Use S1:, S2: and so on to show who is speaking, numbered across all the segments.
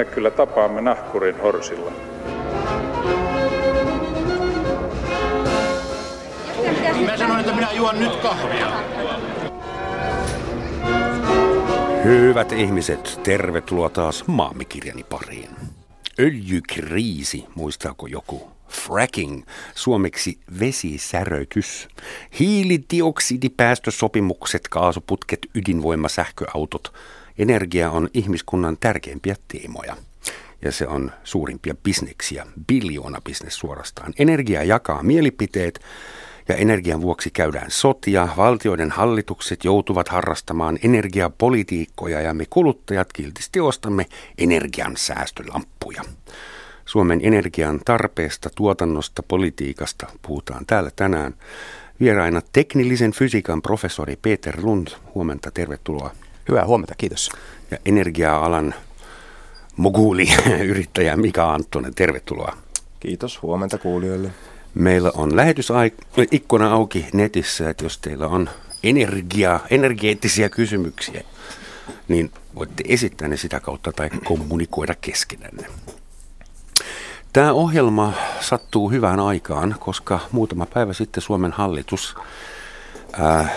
S1: me kyllä tapaamme nahkurin horsilla.
S2: Mä sanoin, että minä juon nyt kahvia.
S3: Hyvät ihmiset, tervetuloa taas maamikirjani pariin. Öljykriisi, muistaako joku? Fracking, suomeksi vesisäröitys. Hiilidioksidipäästösopimukset, kaasuputket, ydinvoima, sähköautot. Energia on ihmiskunnan tärkeimpiä teemoja. Ja se on suurimpia bisneksiä, biljoona bisnes suorastaan. Energia jakaa mielipiteet, ja energian vuoksi käydään sotia, valtioiden hallitukset joutuvat harrastamaan energiapolitiikkoja ja me kuluttajat kiltisti ostamme energian säästölamppuja. Suomen energian tarpeesta, tuotannosta, politiikasta puhutaan täällä tänään. Vieraina teknillisen fysiikan professori Peter Lund. Huomenta, tervetuloa.
S4: Hyvää huomenta, kiitos.
S3: Ja energia-alan moguli, yrittäjä Mika Anttonen, tervetuloa.
S5: Kiitos, huomenta kuulijoille.
S3: Meillä on lähetysikkuna auki netissä, että jos teillä on energia, energeettisiä kysymyksiä, niin voitte esittää ne sitä kautta tai kommunikoida keskenänne. Tämä ohjelma sattuu hyvään aikaan, koska muutama päivä sitten Suomen hallitus ää, äh,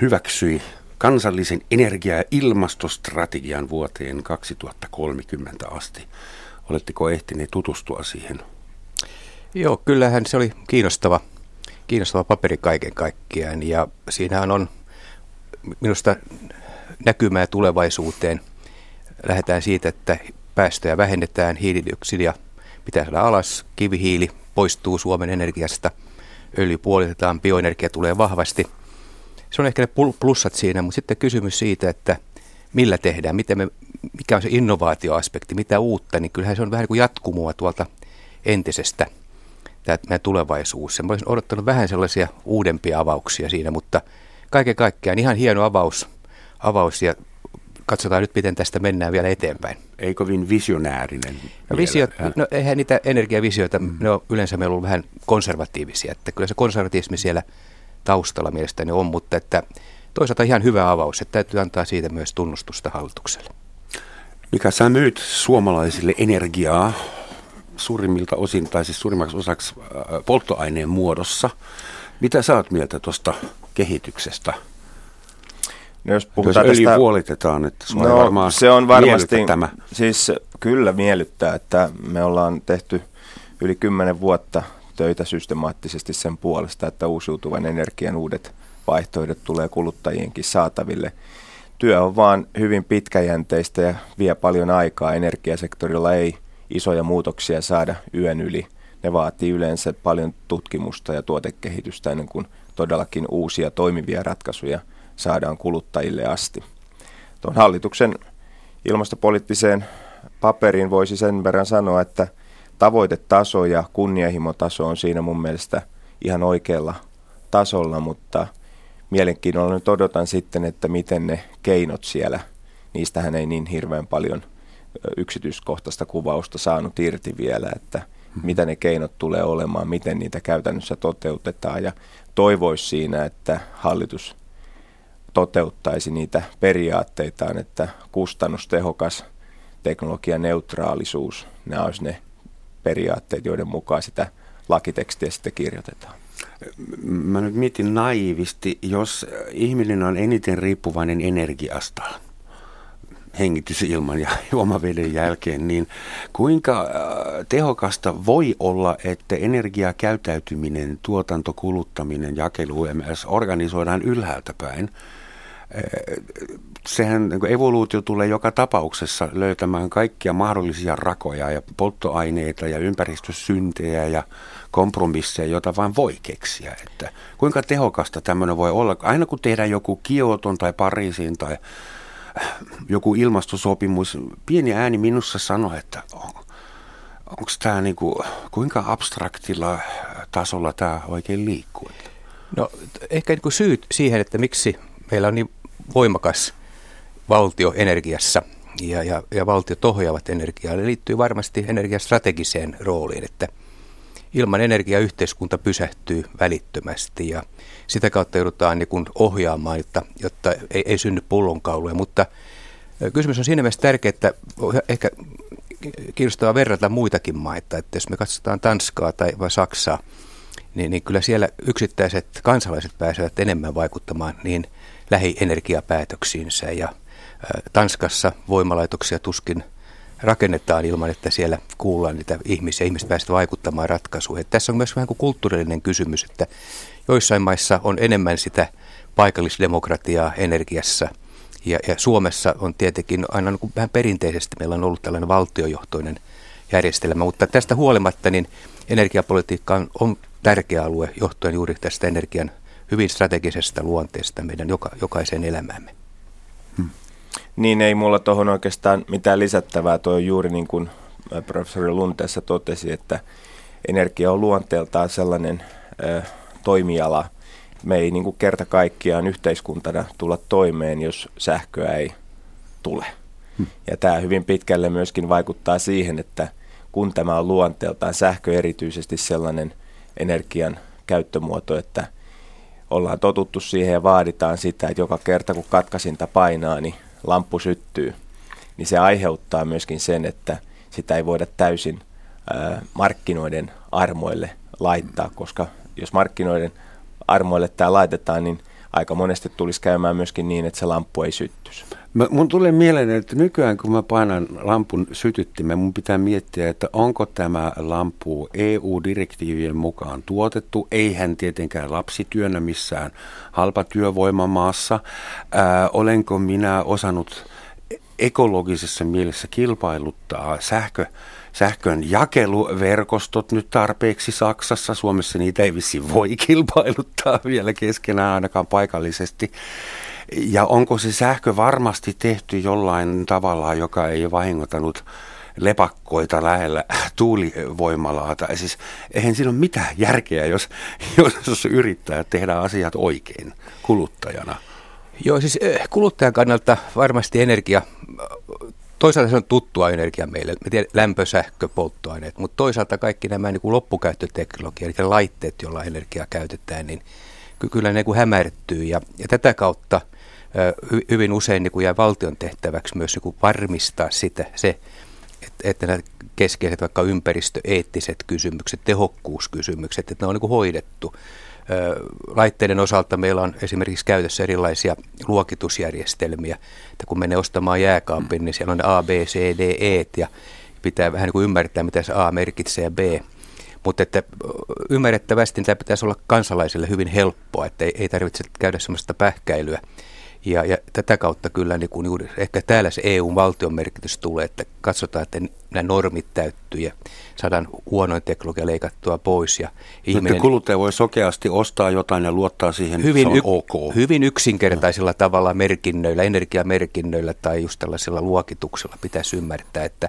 S3: hyväksyi kansallisen energia- ja ilmastostrategian vuoteen 2030 asti. Oletteko ehtineet tutustua siihen?
S4: Joo, kyllähän se oli kiinnostava, kiinnostava paperi kaiken kaikkiaan ja siinähän on minusta näkymää tulevaisuuteen. Lähdetään siitä, että päästöjä vähennetään, hiilidioksidia pitää saada alas, kivihiili poistuu Suomen energiasta, öljy puolitetaan, bioenergia tulee vahvasti. Se on ehkä ne plussat siinä, mutta sitten kysymys siitä, että millä tehdään, miten me, mikä on se innovaatioaspekti, mitä uutta, niin kyllähän se on vähän niin kuin jatkumoa tuolta entisestä – tämä meidän tulevaisuus. Mä olisin odottanut vähän sellaisia uudempia avauksia siinä, mutta kaiken kaikkiaan ihan hieno avaus, avaus ja katsotaan nyt, miten tästä mennään vielä eteenpäin.
S3: Ei kovin visionäärinen.
S4: No, visiot, no eihän niitä energiavisioita, mm. ne on yleensä meillä ollut vähän konservatiivisia, että kyllä se konservatismi siellä taustalla mielestäni on, mutta että toisaalta ihan hyvä avaus, että täytyy antaa siitä myös tunnustusta hallitukselle.
S3: Mikä sä myyt suomalaisille energiaa suurimmilta osin, tai siis suurimmaksi osaksi äh, polttoaineen muodossa. Mitä sä oot mieltä tuosta kehityksestä? No jos puhutaan jos öljy tästä, puolitetaan, että
S5: no, varmaan se on varmasti, tämä. Siis kyllä miellyttää, että me ollaan tehty yli kymmenen vuotta töitä systemaattisesti sen puolesta, että uusiutuvan energian uudet vaihtoehdot tulee kuluttajienkin saataville. Työ on vaan hyvin pitkäjänteistä ja vie paljon aikaa. Energiasektorilla ei isoja muutoksia saada yön yli. Ne vaatii yleensä paljon tutkimusta ja tuotekehitystä ennen kuin todellakin uusia toimivia ratkaisuja saadaan kuluttajille asti. Tuon hallituksen ilmastopoliittiseen paperiin voisi sen verran sanoa, että tavoitetaso ja kunnianhimotaso on siinä mun mielestä ihan oikealla tasolla, mutta mielenkiinnolla nyt odotan sitten, että miten ne keinot siellä, niistähän ei niin hirveän paljon – yksityiskohtaista kuvausta saanut irti vielä, että mitä ne keinot tulee olemaan, miten niitä käytännössä toteutetaan. Ja toivoisi siinä, että hallitus toteuttaisi niitä periaatteitaan, että kustannustehokas teknologianeutraalisuus, nämä olisi ne periaatteet, joiden mukaan sitä lakitekstiä sitten kirjoitetaan.
S3: Mä nyt mietin naivisti, jos ihminen on eniten riippuvainen energiasta, hengitysilman ja juomaveden jälkeen, niin kuinka äh, tehokasta voi olla, että energiakäyttäytyminen, tuotanto, kuluttaminen, jakelu myös organisoidaan ylhäältä päin? Sehän niin evoluutio tulee joka tapauksessa löytämään kaikkia mahdollisia rakoja ja polttoaineita ja ympäristösyntejä ja kompromisseja, joita vain voi keksiä. Että kuinka tehokasta tämmöinen voi olla? Aina kun tehdään joku Kioton tai Pariisin tai joku ilmastosopimus, pieni ääni minussa sanoi, että on, onko tämä niinku, kuinka abstraktilla tasolla tämä oikein liikkuu?
S4: No ehkä niinku syyt siihen, että miksi meillä on niin voimakas valtio energiassa ja, ja, ja valtiot ohjaavat energiaa, liittyy varmasti energiastrategiseen rooliin, että ilman energiayhteiskunta pysähtyy välittömästi ja sitä kautta joudutaan niin ohjaamaan, jotta, jotta ei, ei synny pullonkauluja. Mutta kysymys on siinä mielessä tärkeä, että ehkä kiinnostavaa verrata muitakin maita, että jos me katsotaan Tanskaa tai vai Saksaa, niin, niin kyllä siellä yksittäiset kansalaiset pääsevät enemmän vaikuttamaan niin lähienergiapäätöksiinsä ja Tanskassa voimalaitoksia tuskin rakennetaan ilman, että siellä kuullaan niitä ihmisiä, ihmiset pääsevät vaikuttamaan ratkaisuihin. Tässä on myös vähän kuin kulttuurillinen kysymys, että joissain maissa on enemmän sitä paikallisdemokratiaa energiassa – ja, ja Suomessa on tietenkin aina niin vähän perinteisesti meillä on ollut tällainen valtiojohtoinen järjestelmä, mutta tästä huolimatta niin energiapolitiikka on, on tärkeä alue johtuen juuri tästä energian hyvin strategisesta luonteesta meidän joka, jokaiseen elämäämme.
S5: Niin ei mulla tuohon oikeastaan mitään lisättävää. Tuo juuri niin kuin professori Lunteessa totesi, että energia on luonteeltaan sellainen ö, toimiala, me ei niin kuin kerta kaikkiaan yhteiskuntana tulla toimeen, jos sähköä ei tule. Hmm. Ja tämä hyvin pitkälle myöskin vaikuttaa siihen, että kun tämä on luonteeltaan sähkö erityisesti sellainen energian käyttömuoto, että ollaan totuttu siihen ja vaaditaan sitä, että joka kerta kun katkasinta painaa, niin lamppu syttyy, niin se aiheuttaa myöskin sen, että sitä ei voida täysin markkinoiden armoille laittaa, koska jos markkinoiden armoille tämä laitetaan, niin aika monesti tulisi käymään myöskin niin, että se lamppu ei syttyisi.
S3: Mä, mun tulee mieleen, että nykyään kun mä painan lampun sytyttimen, mun pitää miettiä, että onko tämä lampu EU-direktiivien mukaan tuotettu. Eihän tietenkään lapsityönä missään halpatyövoimamaassa. Ää, olenko minä osannut ekologisessa mielessä kilpailuttaa sähkö sähkön jakeluverkostot nyt tarpeeksi Saksassa. Suomessa niitä ei vissi voi kilpailuttaa vielä keskenään ainakaan paikallisesti. Ja onko se sähkö varmasti tehty jollain tavalla, joka ei vahingotanut lepakkoita lähellä tuulivoimalaa. Tai siis eihän siinä ole mitään järkeä, jos, jos yrittää tehdä asiat oikein kuluttajana.
S4: Joo, siis eh, kuluttajan kannalta varmasti energia toisaalta se on tuttua energia meille, me tiedät, lämpö, sähkö, polttoaineet, mutta toisaalta kaikki nämä niin kuin loppukäyttöteknologiat ja laitteet, joilla energiaa käytetään, niin kyllä ne niin hämärtyy. Ja, ja tätä kautta hy, hyvin usein niin kuin jää valtion tehtäväksi myös niin kuin varmistaa sitä, se, että, että nämä keskeiset vaikka ympäristöeettiset kysymykset, tehokkuuskysymykset, että ne on niin kuin hoidettu laitteiden osalta meillä on esimerkiksi käytössä erilaisia luokitusjärjestelmiä, että kun menee ostamaan jääkaapin, niin siellä on A, B, C, D, E ja pitää vähän niin kuin ymmärtää, mitä se A merkitsee ja B. Mutta että ymmärrettävästi tämä pitäisi olla kansalaisille hyvin helppoa, että ei, ei tarvitse käydä sellaista pähkäilyä. Ja, ja tätä kautta kyllä niin kuin juuri, ehkä täällä se EU-valtion merkitys tulee, että katsotaan, että nämä normit täyttyy ja saadaan huonoin teknologia leikattua pois. Ja
S3: ihminen, että kuluttaja voi sokeasti ostaa jotain ja luottaa siihen, hyvin, se on ok.
S4: Hyvin yksinkertaisilla tavalla merkinnöillä, energiamerkinnöillä tai just tällaisilla luokituksella pitäisi ymmärtää, että,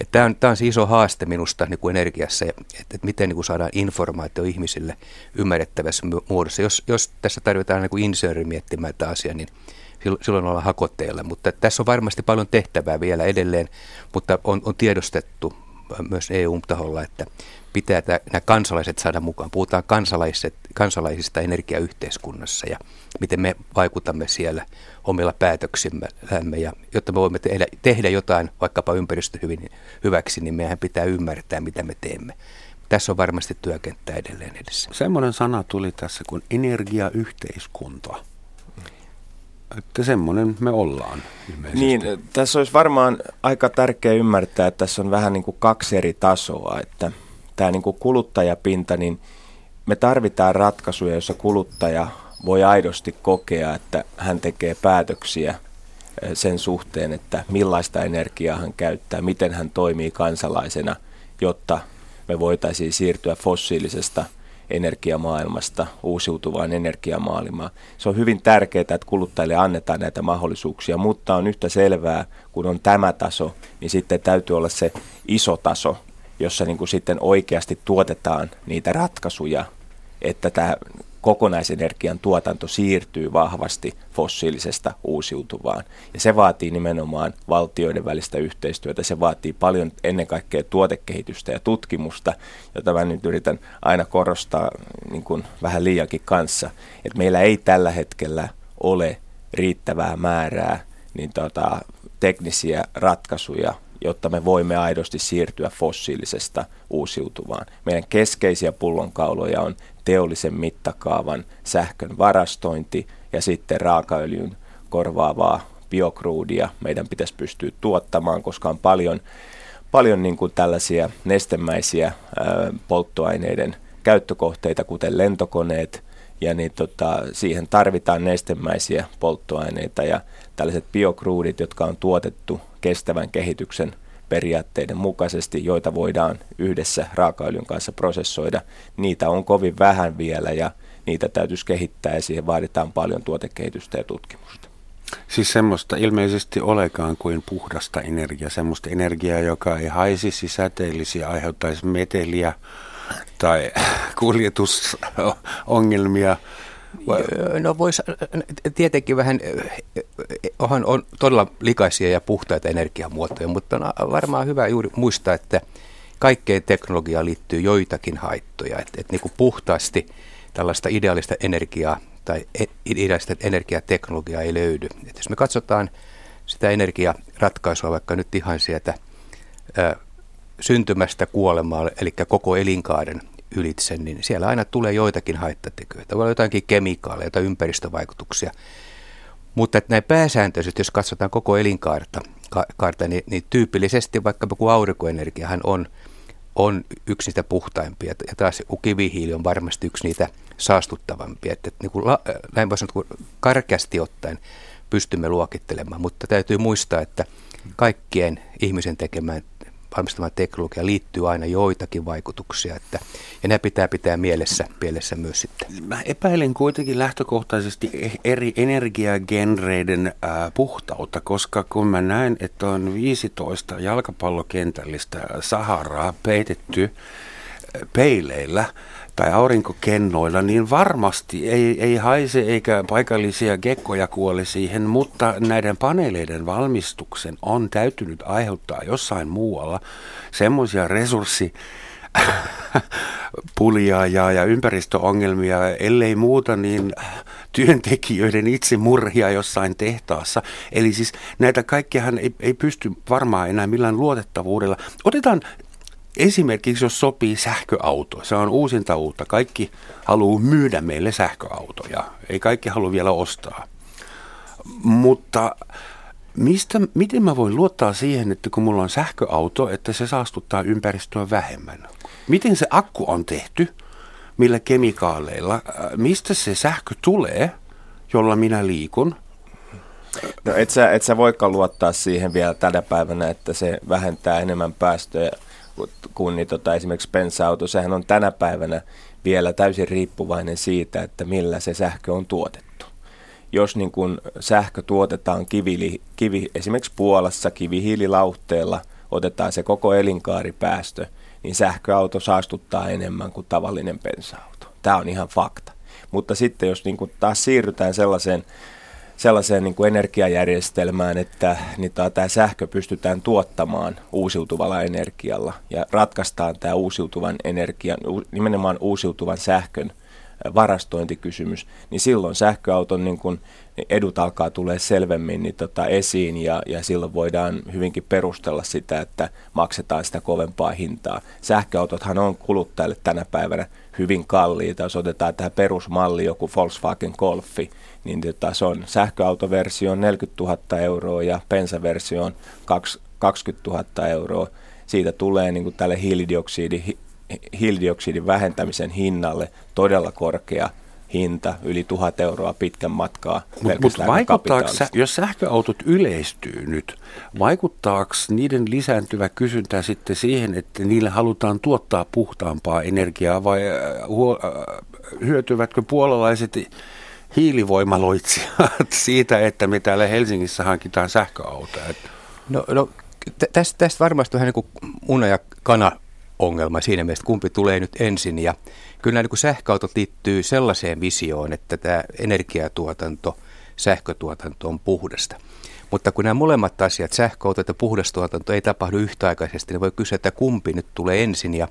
S4: että tämä, on, tämä on se iso haaste minusta niin kuin energiassa, että, että miten niin kuin saadaan informaatio ihmisille ymmärrettävässä muodossa. Jos, jos tässä tarvitaan niin kuin insinööri miettimään tämä asia, niin silloin ollaan hakotteella. Mutta tässä on varmasti paljon tehtävää vielä edelleen, mutta on, on tiedostettu myös EU-taholla, että pitää nämä kansalaiset saada mukaan. Puhutaan kansalaiset, kansalaisista energiayhteiskunnassa ja miten me vaikutamme siellä omilla päätöksillämme. Ja jotta me voimme tehdä, tehdä jotain vaikkapa ympäristö hyvin, hyväksi, niin meidän pitää ymmärtää, mitä me teemme. Tässä on varmasti työkenttä edelleen edessä.
S3: Semmoinen sana tuli tässä kuin energiayhteiskunta. Että semmoinen me ollaan ilmeisesti.
S5: Niin, tässä olisi varmaan aika tärkeää ymmärtää, että tässä on vähän niin kuin kaksi eri tasoa, että tämä niin kuin kuluttajapinta, niin me tarvitaan ratkaisuja, joissa kuluttaja voi aidosti kokea, että hän tekee päätöksiä eh, sen suhteen, että millaista energiaa hän käyttää, miten hän toimii kansalaisena, jotta me voitaisiin siirtyä fossiilisesta – energiamaailmasta uusiutuvaan energiamaailmaan. Se on hyvin tärkeää, että kuluttajille annetaan näitä mahdollisuuksia, mutta on yhtä selvää, kun on tämä taso, niin sitten täytyy olla se iso taso, jossa niin kuin sitten oikeasti tuotetaan niitä ratkaisuja, että tämä kokonaisenergian tuotanto siirtyy vahvasti fossiilisesta uusiutuvaan. Ja se vaatii nimenomaan valtioiden välistä yhteistyötä, se vaatii paljon ennen kaikkea tuotekehitystä ja tutkimusta, jota mä nyt yritän aina korostaa niin kuin vähän liiankin kanssa, että meillä ei tällä hetkellä ole riittävää määrää niin tota, teknisiä ratkaisuja jotta me voimme aidosti siirtyä fossiilisesta uusiutuvaan. Meidän keskeisiä pullonkauloja on teollisen mittakaavan sähkön varastointi ja sitten raakaöljyn korvaavaa biokruudia meidän pitäisi pystyä tuottamaan, koska on paljon, paljon niin kuin tällaisia nestemäisiä polttoaineiden käyttökohteita, kuten lentokoneet, ja niin tota, siihen tarvitaan nestemäisiä polttoaineita ja tällaiset biokruudit, jotka on tuotettu kestävän kehityksen periaatteiden mukaisesti, joita voidaan yhdessä raakaöljyn kanssa prosessoida, niitä on kovin vähän vielä ja niitä täytyisi kehittää ja siihen vaaditaan paljon tuotekehitystä ja tutkimusta.
S3: Siis semmoista ilmeisesti olekaan kuin puhdasta energiaa, semmoista energiaa, joka ei haisisi säteellisiä, aiheuttaisi meteliä tai kuljetusongelmia.
S4: No voisi tietenkin vähän, onhan on todella likaisia ja puhtaita energiamuotoja, mutta on varmaan hyvä juuri muistaa, että kaikkeen teknologiaan liittyy joitakin haittoja, että, että niin puhtaasti tällaista ideaalista energiaa tai e, ideaalista energiateknologiaa ei löydy. Että jos me katsotaan sitä energiaratkaisua vaikka nyt ihan sieltä ää, syntymästä kuolemaan, eli koko elinkaaren ylitse, niin siellä aina tulee joitakin haittatekijöitä. Voi olla jotakin kemikaaleja, jotain ympäristövaikutuksia. Mutta että näin pääsääntöisesti, jos katsotaan koko elinkaarta, ka- kaarta, niin, niin tyypillisesti vaikka kun aurinkoenergiahan on, on yksi niitä puhtaimpia. Ja taas kivihiili on varmasti yksi niitä saastuttavampia. Että, että niin kuin la, näin voisi sanoa, karkeasti ottaen pystymme luokittelemaan, mutta täytyy muistaa, että kaikkien ihmisen tekemään valmistama teknologia liittyy aina joitakin vaikutuksia, että, ja nämä pitää pitää mielessä, mielessä myös sitten.
S3: Mä epäilen kuitenkin lähtökohtaisesti e- eri energiagenreiden ää, puhtautta, koska kun mä näen, että on 15 jalkapallokentällistä Saharaa peitetty peileillä, tai aurinkokennoilla, niin varmasti ei, ei haise eikä paikallisia gekkoja kuole siihen, mutta näiden paneeleiden valmistuksen on täytynyt aiheuttaa jossain muualla semmoisia resurssi puljaa ja, ja ympäristöongelmia, ellei muuta, niin työntekijöiden itsemurhia jossain tehtaassa. Eli siis näitä kaikkiahan ei, ei pysty varmaan enää millään luotettavuudella. Otetaan Esimerkiksi jos sopii sähköauto, se on uusinta uutta. Kaikki haluaa myydä meille sähköautoja, ei kaikki halua vielä ostaa. Mutta mistä, miten mä voin luottaa siihen, että kun mulla on sähköauto, että se saastuttaa ympäristöä vähemmän? Miten se akku on tehty? Millä kemikaaleilla? Mistä se sähkö tulee, jolla minä liikun?
S5: No et sä, et sä voikaan luottaa siihen vielä tänä päivänä, että se vähentää enemmän päästöjä kun niin tota, esimerkiksi bensa-auto, sehän on tänä päivänä vielä täysin riippuvainen siitä, että millä se sähkö on tuotettu. Jos niin kun sähkö tuotetaan kivi, kivi, esimerkiksi Puolassa kivihiililauhteella, otetaan se koko elinkaaripäästö, niin sähköauto saastuttaa enemmän kuin tavallinen bensa-auto. Tämä on ihan fakta. Mutta sitten jos niin taas siirrytään sellaiseen sellaiseen niin kuin energiajärjestelmään, että niin tämä sähkö pystytään tuottamaan uusiutuvalla energialla ja ratkaistaan tämä uusiutuvan energian, nimenomaan uusiutuvan sähkön varastointikysymys, niin silloin sähköauton niin kun edut alkaa tulee selvemmin niin tota esiin ja, ja silloin voidaan hyvinkin perustella sitä, että maksetaan sitä kovempaa hintaa. Sähköautothan on kuluttajille tänä päivänä hyvin kalliita. Jos otetaan tähän perusmalli joku Volkswagen Golfi, niin tota, se on sähköautoversio 40 000 euroa ja bensaversio on 20 000 euroa. Siitä tulee niin kuin tälle hiilidioksidin, hiilidioksidin vähentämisen hinnalle todella korkea hinta, yli tuhat euroa pitkän matkaa.
S3: Mutta mut vaikuttaako, jos sähköautot yleistyy nyt, vaikuttaako niiden lisääntyvä kysyntä sitten siihen, että niille halutaan tuottaa puhtaampaa energiaa vai äh, huo, äh, hyötyvätkö puolalaiset hiilivoimaloitsijat siitä, että me täällä Helsingissä hankitaan sähköautoja?
S4: No, no tästä, tästä varmasti vähän niin kuin muna ja kana ongelma siinä mielessä, kumpi tulee nyt ensin. Ja kyllä niin kuin sähköautot liittyy sellaiseen visioon, että tämä energiatuotanto, sähkötuotanto on puhdasta. Mutta kun nämä molemmat asiat, sähköautot ja puhdastuotanto, ei tapahdu yhtäaikaisesti, niin voi kysyä, että kumpi nyt tulee ensin. Ja,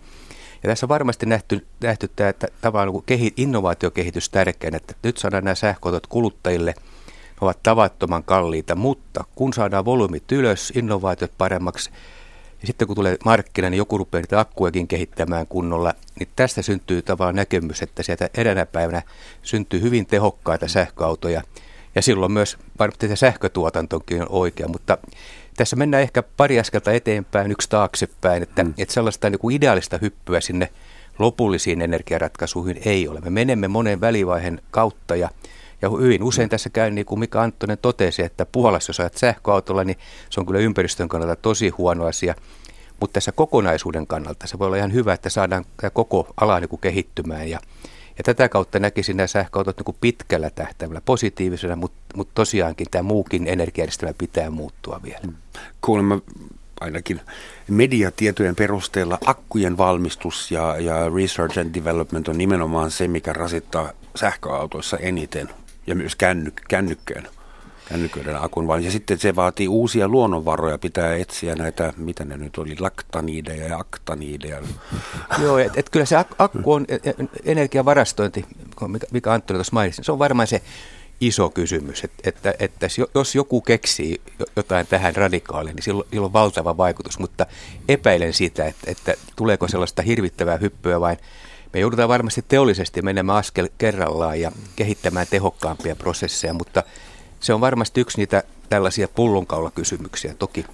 S4: ja tässä on varmasti nähty, nähty tämä että tavallaan niin kehi, innovaatiokehitys tärkeänä, että nyt saadaan nämä sähköautot kuluttajille, ne ovat tavattoman kalliita, mutta kun saadaan volyymit ylös, innovaatiot paremmaksi, Ja sitten kun tulee markkina, niin joku rupeaa niitä akkujakin kehittämään kunnolla, niin tästä syntyy tavallaan näkemys, että sieltä edelänä päivänä syntyy hyvin tehokkaita sähköautoja. Ja silloin myös varmasti se sähkötuotantokin on oikea, mutta tässä mennään ehkä pari askelta eteenpäin, yksi taaksepäin, että, mm. että sellaista niin kuin ideaalista hyppyä sinne lopullisiin energiaratkaisuihin ei ole. Me menemme monen välivaiheen kautta ja, ja hyvin usein tässä käy niin kuin Mika Anttonen totesi, että Puolassa jos ajat sähköautolla, niin se on kyllä ympäristön kannalta tosi huono asia. Mutta tässä kokonaisuuden kannalta se voi olla ihan hyvä, että saadaan koko ala niin kuin kehittymään ja, ja tätä kautta näkisin nämä sähköautot niin kuin pitkällä tähtäimellä positiivisena, mutta, mutta tosiaankin tämä muukin energiajärjestelmä pitää muuttua vielä. Mm.
S3: Kuulemma ainakin mediatietojen perusteella akkujen valmistus ja, ja research and development on nimenomaan se, mikä rasittaa sähköautoissa eniten ja myös känny, kännykkään kännyköiden akun. Ja sitten se vaatii uusia luonnonvaroja, pitää etsiä näitä, mitä ne nyt oli, laktaniideja ja aktaniideja.
S4: Joo, että et kyllä se akku on e, e, energiavarastointi, mikä Anttoni tuossa mainitsi, se on varmaan se iso kysymys, että, että, että jos joku keksii jotain tähän radikaaliin, niin sillä on valtava vaikutus, mutta epäilen sitä, että, että tuleeko sellaista hirvittävää hyppyä vain me joudutaan varmasti teollisesti menemään askel kerrallaan ja kehittämään tehokkaampia prosesseja, mutta se on varmasti yksi niitä tällaisia pullonkaulakysymyksiä. Toki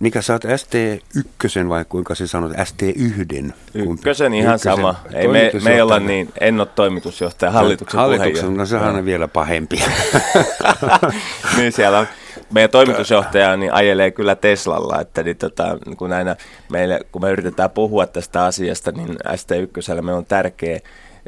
S3: mikä sä oot ST1 vai kuinka se sanot, ST1?
S5: Ykkösen ihan ykkösen. sama. Ei me, me ei olla niin, en ole toimitusjohtaja, hallituksen
S3: Hallituksen, no sehän on vielä pahempi.
S5: niin siellä on meidän toimitusjohtaja niin ajelee kyllä Teslalla, että niin tota, kun, aina meille, kun me yritetään puhua tästä asiasta, niin ST1 me on tärkeä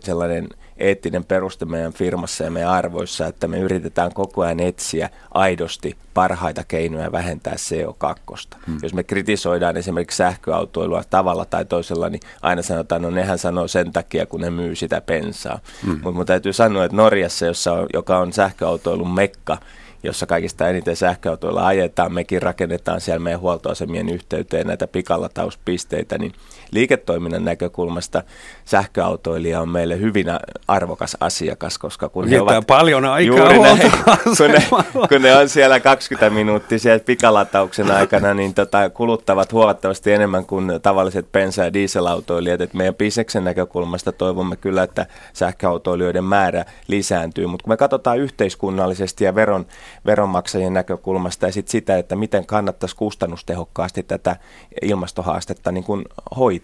S5: sellainen eettinen peruste meidän firmassa ja meidän arvoissa, että me yritetään koko ajan etsiä aidosti parhaita keinoja vähentää CO2. Hmm. Jos me kritisoidaan esimerkiksi sähköautoilua tavalla tai toisella, niin aina sanotaan, no nehän sanoo sen takia, kun ne myy sitä pensaa. Hmm. Mutta mun täytyy sanoa, että Norjassa, jossa on, joka on sähköautoilun mekka, jossa kaikista eniten sähköautoilla ajetaan. Mekin rakennetaan siellä meidän huoltoasemien yhteyteen näitä pikalatauspisteitä, niin liiketoiminnan näkökulmasta sähköautoilija on meille hyvin arvokas asiakas, koska kun he ovat
S3: paljon aikaa näin,
S5: kun, ne, kun ne on siellä 20 minuuttia siellä pikalatauksen aikana, niin tota, kuluttavat huomattavasti enemmän kuin tavalliset bensa- ja dieselautoilijat. Et meidän bisneksen näkökulmasta toivomme kyllä, että sähköautoilijoiden määrä lisääntyy, mutta kun me katsotaan yhteiskunnallisesti ja veron, veronmaksajien näkökulmasta ja sit sitä, että miten kannattaisi kustannustehokkaasti tätä ilmastohaastetta niin kuin hoitaa,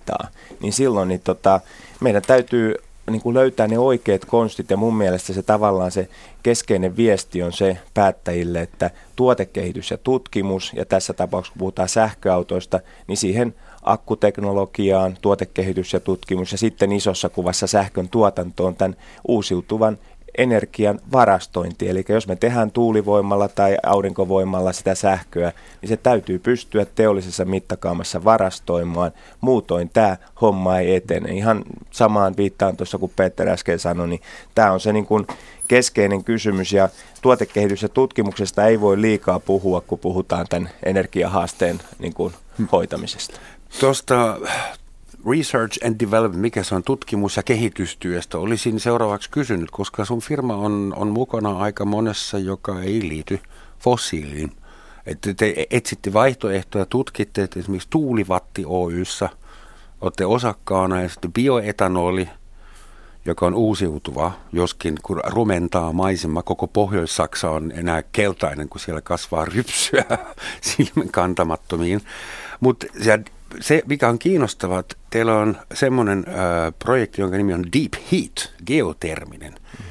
S5: niin silloin niin tota, meidän täytyy niin kuin löytää ne oikeat konstit ja mun mielestä se tavallaan se keskeinen viesti on se päättäjille, että tuotekehitys ja tutkimus ja tässä tapauksessa kun puhutaan sähköautoista, niin siihen akkuteknologiaan, tuotekehitys ja tutkimus ja sitten isossa kuvassa sähkön tuotantoon tämän uusiutuvan energian varastointi. Eli jos me tehdään tuulivoimalla tai aurinkovoimalla sitä sähköä, niin se täytyy pystyä teollisessa mittakaamassa varastoimaan. Muutoin tämä homma ei etene. Ihan samaan viittaan tuossa, kun Peter äsken sanoi, niin tämä on se niin kuin keskeinen kysymys ja tuotekehitys ja tutkimuksesta ei voi liikaa puhua, kun puhutaan tämän energiahaasteen niin kuin hoitamisesta.
S3: Tuosta Research and Development, mikä se on tutkimus- ja kehitystyöstä, olisin seuraavaksi kysynyt, koska sun firma on, on mukana aika monessa, joka ei liity fossiiliin. Että te etsitte vaihtoehtoja, tutkitte, että esimerkiksi Tuulivatti Oyssä olette osakkaana ja sitten bioetanoli, joka on uusiutuva, joskin kun rumentaa maisema, koko Pohjois-Saksa on enää keltainen, kun siellä kasvaa rypsyä silmän kantamattomiin. Mutta se, mikä on kiinnostavaa, että teillä on semmoinen äh, projekti, jonka nimi on Deep Heat, geoterminen. Mm.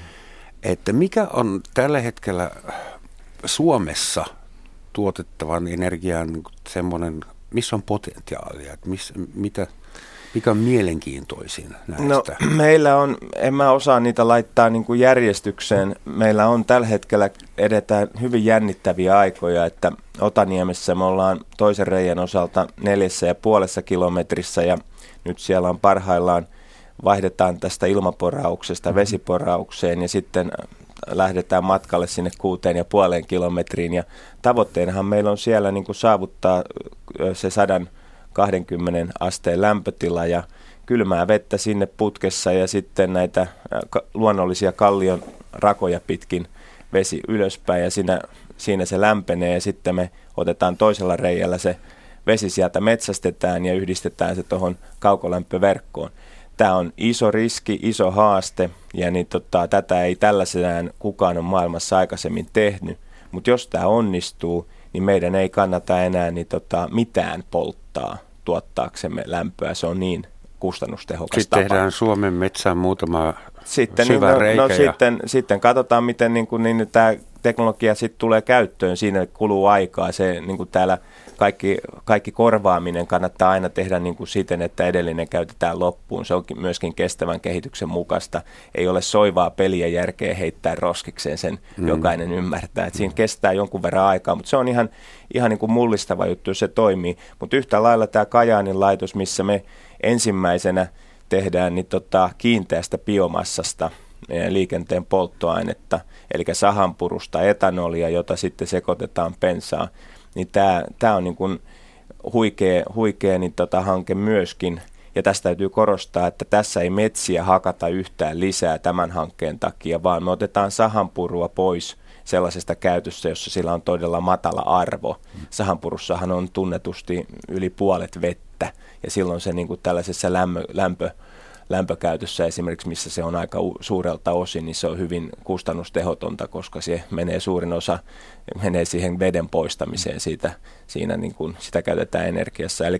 S3: Että mikä on tällä hetkellä Suomessa tuotettavan energian semmoinen, missä on potentiaalia, että miss, mitä, mikä on mielenkiintoisin näistä?
S5: No meillä on, en mä osaa niitä laittaa niin kuin järjestykseen. Meillä on tällä hetkellä edetään hyvin jännittäviä aikoja, että Otaniemessä me ollaan toisen reijän osalta neljässä ja puolessa kilometrissä ja nyt siellä on parhaillaan vaihdetaan tästä ilmaporauksesta mm-hmm. vesiporaukseen ja sitten lähdetään matkalle sinne kuuteen ja puoleen kilometriin ja tavoitteenahan meillä on siellä niin kuin saavuttaa se sadan 20 asteen lämpötila ja kylmää vettä sinne putkessa ja sitten näitä äh, luonnollisia kallion rakoja pitkin vesi ylöspäin ja siinä, siinä se lämpenee ja sitten me otetaan toisella reijällä se vesi sieltä metsästetään ja yhdistetään se tuohon kaukolämpöverkkoon. Tämä on iso riski, iso haaste ja niin tota, tätä ei tällaisenään kukaan on maailmassa aikaisemmin tehnyt. Mutta jos tämä onnistuu, niin meidän ei kannata enää niin tota, mitään polttaa tuottaaksemme lämpöä. Se on niin kustannustehokas
S3: Sitten tapa. tehdään Suomen metsään muutama
S5: sitten,
S3: syvä
S5: niin, no,
S3: reikä.
S5: No, ja... sitten, sitten katsotaan, miten niin kuin, niin, tämä teknologia sitten tulee käyttöön. Siinä kuluu aikaa. Se niin kuin täällä kaikki, kaikki korvaaminen kannattaa aina tehdä niin kuin siten, että edellinen käytetään loppuun. Se on myöskin kestävän kehityksen mukaista. Ei ole soivaa peliä järkeä heittää roskikseen, sen mm. jokainen ymmärtää. Et siinä kestää jonkun verran aikaa, mutta se on ihan, ihan niin kuin mullistava juttu, jos se toimii. Mutta yhtä lailla tämä Kajaanin laitos, missä me ensimmäisenä tehdään niin tota, kiinteästä biomassasta liikenteen polttoainetta, eli sahanpurusta etanolia, jota sitten sekoitetaan pensaan niin tämä, tämä on niin kuin huikea, huikea niin tota hanke myöskin. Ja tästä täytyy korostaa, että tässä ei metsiä hakata yhtään lisää tämän hankkeen takia, vaan me otetaan sahanpurua pois sellaisesta käytössä, jossa sillä on todella matala arvo. Sahanpurussahan on tunnetusti yli puolet vettä, ja silloin se niin kuin tällaisessa lämpö, lämpö lämpökäytössä esimerkiksi, missä se on aika suurelta osin, niin se on hyvin kustannustehotonta, koska se menee suurin osa menee siihen veden poistamiseen siitä, siinä niin kuin sitä käytetään energiassa. Eli,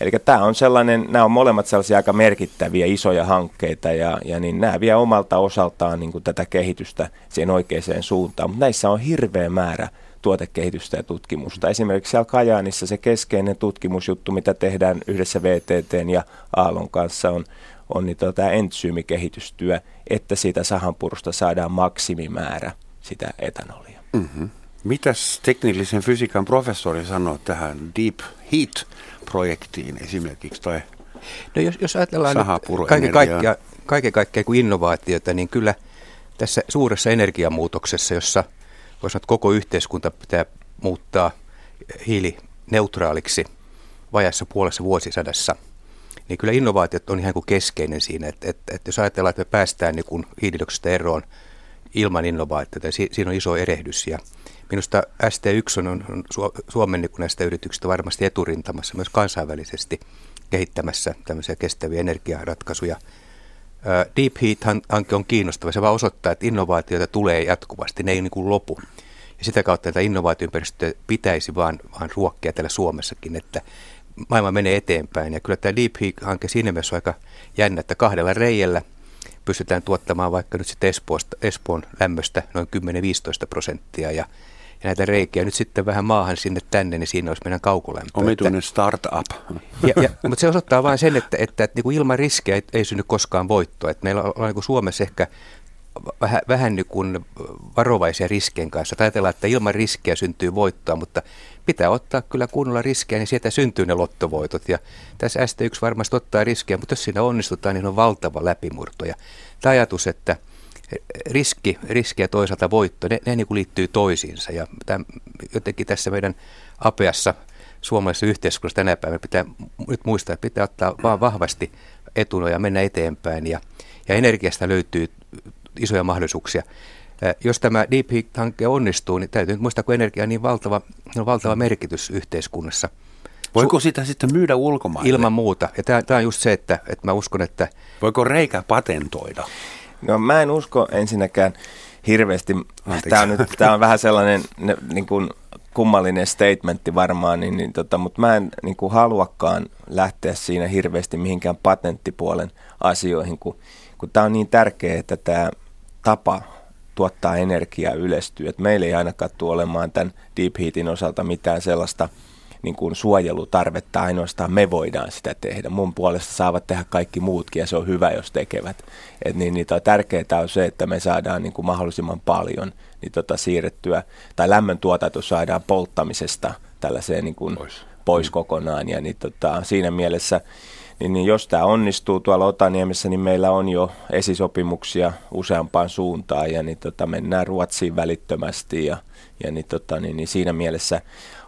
S5: eli tämä on sellainen, nämä on molemmat sellaisia aika merkittäviä isoja hankkeita ja, ja niin nämä vie omalta osaltaan niin kuin tätä kehitystä siihen oikeaan suuntaan, mutta näissä on hirveä määrä tuotekehitystä ja tutkimusta. Esimerkiksi siellä Kajaanissa se keskeinen tutkimusjuttu, mitä tehdään yhdessä VTT ja Aallon kanssa on, on niin tota entsyymikehitystyö, että siitä sahanpurusta saadaan maksimimäärä sitä etanolia.
S3: Mm-hmm. Mitäs teknillisen fysiikan professori sanoo tähän Deep Heat-projektiin esimerkiksi? Tai
S4: no jos, jos ajatellaan kaiken kaikkiaan, kaiken kaikkiaan kuin innovaatiota, niin kyllä tässä suuressa energiamuutoksessa, jossa voisi sanoa, että koko yhteiskunta pitää muuttaa hiilineutraaliksi vajassa puolessa vuosisadassa – niin kyllä innovaatiot on ihan kuin keskeinen siinä, että, että, että jos ajatellaan, että me päästään niin kuin hiilidioksista eroon ilman innovaatiota, niin siinä on iso erehdys ja minusta ST1 on, on Suomen niin näistä yrityksistä varmasti eturintamassa myös kansainvälisesti kehittämässä tämmöisiä kestäviä energiaratkaisuja. Deep Heat-hanke on kiinnostava. Se vaan osoittaa, että innovaatioita tulee jatkuvasti. Ne ei niin kuin lopu. Ja sitä kautta tätä innovaatioympäristöä pitäisi vaan, vaan ruokkia täällä Suomessakin, että maailma menee eteenpäin. Ja kyllä tämä Deep Heat-hanke siinä mielessä on aika jännä, että kahdella reijällä pystytään tuottamaan vaikka nyt sitten Espoosta, Espoon lämmöstä noin 10-15 prosenttia. Ja, ja näitä reikiä nyt sitten vähän maahan sinne tänne, niin siinä olisi meidän kaukolämpö.
S3: Omituinen startup.
S4: Ja, ja, mutta se osoittaa vain sen, että, että, että niin kuin ilman riskejä ei, ei synny koskaan voittoa. Että meillä on, on niin kuin Suomessa ehkä vähän, vähän niin kuin varovaisia riskien kanssa. Ajatellaan, että ilman riskejä syntyy voittoa, mutta pitää ottaa kyllä kunnolla riskejä, niin sieltä syntyy ne lottovoitot. Ja tässä ST1 varmasti ottaa riskejä, mutta jos siinä onnistutaan, niin on valtava läpimurto. Ja tämä ajatus, että riski, riski ja toisaalta voitto, ne, ne niin kuin liittyy toisiinsa. Ja tämän, jotenkin tässä meidän apeassa suomalaisessa yhteiskunnassa tänä päivänä pitää nyt muistaa, että pitää ottaa vaan vahvasti etuna ja mennä eteenpäin. Ja, ja energiasta löytyy isoja mahdollisuuksia. Jos tämä Deep Heat-hanke onnistuu, niin täytyy nyt muistaa, kun energia on niin valtava, on valtava merkitys yhteiskunnassa.
S3: Voiko sitä sitten myydä ulkomaille?
S4: Ilman muuta. Ja tämä, tämä on just se, että, että mä uskon, että...
S3: Voiko reikä patentoida?
S5: No mä en usko ensinnäkään hirveästi. Tämä on, nyt, tämä on vähän sellainen ne, niin kuin kummallinen statementti varmaan, niin, niin tota, mutta mä en niin kuin haluakaan lähteä siinä hirveästi mihinkään patenttipuolen asioihin, kun, kun tämä on niin tärkeää, että tämä tapa tuottaa energiaa yleistyy. Et meillä ei ainakaan tule olemaan tämän Deep Heatin osalta mitään sellaista niin kuin suojelutarvetta, ainoastaan me voidaan sitä tehdä. Mun puolesta saavat tehdä kaikki muutkin ja se on hyvä, jos tekevät. Et niin, niin tota, tärkeää on se, että me saadaan niin kuin mahdollisimman paljon niin tota, siirrettyä, tai lämmöntuotanto saadaan polttamisesta tällaiseen niin kuin pois. pois kokonaan. Ja niin, tota, siinä mielessä niin, niin jos tämä onnistuu tuolla Otaniemessä, niin meillä on jo esisopimuksia useampaan suuntaan ja niin tota, mennään Ruotsiin välittömästi ja, ja niin, tota, niin, niin siinä mielessä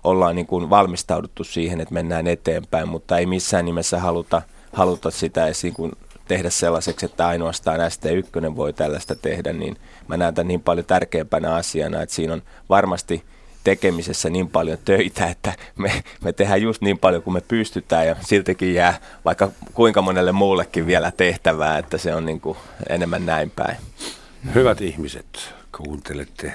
S5: ollaan niin kuin valmistauduttu siihen, että mennään eteenpäin, mutta ei missään nimessä haluta, haluta sitä edes kuin tehdä sellaiseksi, että ainoastaan ST1 voi tällaista tehdä, niin mä näen tämän niin paljon tärkeämpänä asiana, että siinä on varmasti tekemisessä niin paljon töitä, että me, me tehdään just niin paljon kuin me pystytään ja siltikin jää vaikka kuinka monelle muullekin vielä tehtävää, että se on niin kuin enemmän näin päin.
S3: Hyvät ihmiset, kuuntelette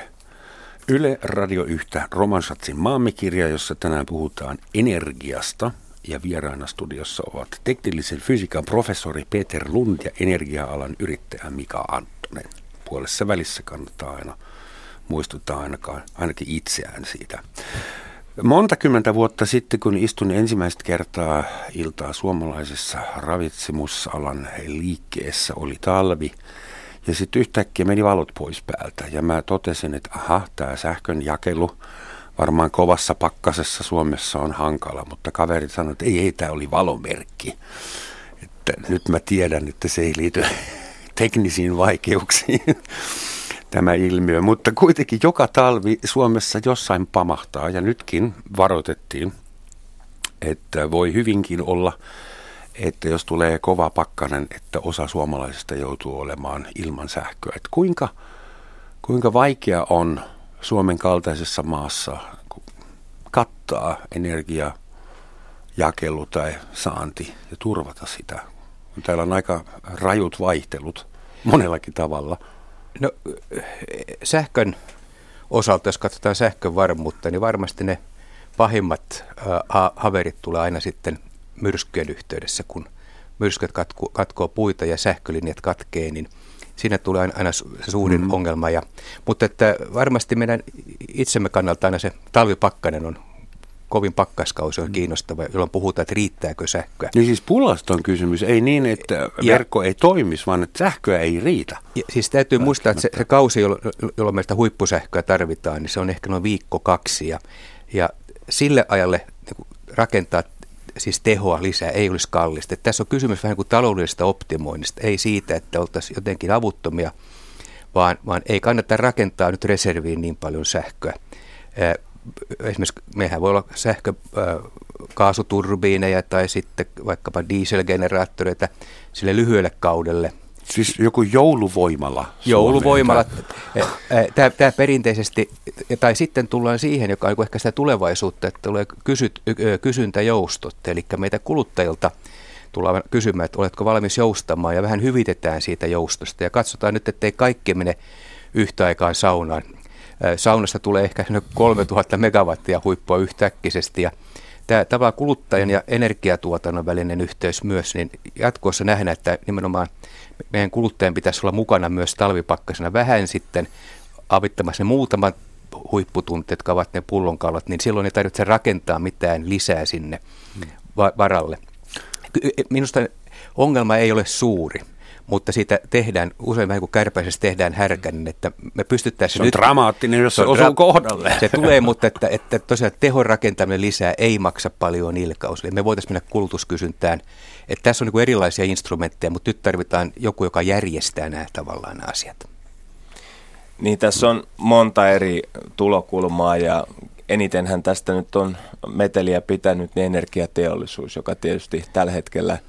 S3: Yle Radio 1 Romansatsin maamikirja, jossa tänään puhutaan energiasta – ja vieraana studiossa ovat teknillisen fysiikan professori Peter Lund ja energia-alan yrittäjä Mika Anttonen. Puolessa välissä kannattaa aina muistuttaa ainakaan, ainakin itseään siitä. Monta kymmentä vuotta sitten, kun istun ensimmäistä kertaa iltaa suomalaisessa ravitsemusalan liikkeessä, oli talvi. Ja sitten yhtäkkiä meni valot pois päältä ja mä totesin, että aha, tämä sähkön jakelu varmaan kovassa pakkasessa Suomessa on hankala, mutta kaverit sanoivat, että ei, ei, tämä oli valomerkki. Että nyt mä tiedän, että se ei liity teknisiin vaikeuksiin tämä ilmiö, mutta kuitenkin joka talvi Suomessa jossain pamahtaa ja nytkin varoitettiin, että voi hyvinkin olla, että jos tulee kova pakkanen, että osa suomalaisista joutuu olemaan ilman sähköä. Että kuinka, kuinka vaikea on Suomen kaltaisessa maassa kattaa energia, jakelu tai saanti ja turvata sitä. Täällä on aika rajut vaihtelut monellakin tavalla.
S4: No, sähkön osalta, jos katsotaan sähkön varmuutta, niin varmasti ne pahimmat ha- haverit tulee aina sitten myrskyjen yhteydessä, kun myrskyt katko, katkoo puita ja sähkölinjat katkee, niin – siinä tulee aina se suurin mm-hmm. ongelma. Ja, mutta että varmasti meidän itsemme kannalta aina se talvipakkanen on kovin pakkaskausi on mm. kiinnostava, jolloin puhutaan, että riittääkö sähköä.
S3: Niin siis pulasta on kysymys, ei niin, että verkko ja, ei toimisi, vaan että sähköä ei riitä.
S4: Ja, siis täytyy muistaa, että se, se kausi, jolloin, jolloin meistä huippusähköä tarvitaan, niin se on ehkä noin viikko kaksi. Ja, ja sille ajalle niin rakentaa siis tehoa lisää ei olisi kallista. Että tässä on kysymys vähän kuin taloudellisesta optimoinnista, ei siitä, että oltaisiin jotenkin avuttomia, vaan, vaan ei kannata rakentaa nyt reserviin niin paljon sähköä. Esimerkiksi mehän voi olla sähkö, kaasuturbiineja tai sitten vaikkapa dieselgeneraattoreita sille lyhyelle kaudelle –
S3: Siis joku jouluvoimala.
S4: Jouluvoimala. Tämä perinteisesti, tai sitten tullaan siihen, joka on ehkä sitä tulevaisuutta, että tulee kysyt, kysyntäjoustot, eli meitä kuluttajilta tullaan kysymään, että oletko valmis joustamaan, ja vähän hyvitetään siitä joustosta, ja katsotaan nyt, ettei kaikki mene yhtä aikaan saunaan. Saunasta tulee ehkä 3000 megawattia huippua yhtäkkisesti, ja tämä tavallaan kuluttajan ja energiatuotannon välinen yhteys myös, niin jatkossa nähdään, että nimenomaan meidän kuluttajan pitäisi olla mukana myös talvipakkasena vähän sitten avittamassa ne muutamat huipputunnit, jotka ovat ne pullonkaulat, niin silloin ei tarvitse rakentaa mitään lisää sinne varalle. Minusta ongelma ei ole suuri mutta siitä tehdään, usein vähän kuin kärpäisessä tehdään härkä, niin että me pystyttäisiin
S3: Se on nyt, dramaattinen, jos se, se osuu kohdalle.
S4: Se tulee, mutta että, että tosiaan tehon rakentaminen lisää ei maksa paljon ilkaus. Eli me voitaisiin mennä kulutuskysyntään. Että tässä on niin erilaisia instrumentteja, mutta nyt tarvitaan joku, joka järjestää nämä tavallaan nämä asiat.
S5: Niin, tässä on monta eri tulokulmaa ja enitenhän tästä nyt on meteliä pitänyt niin energiateollisuus, joka tietysti tällä hetkellä –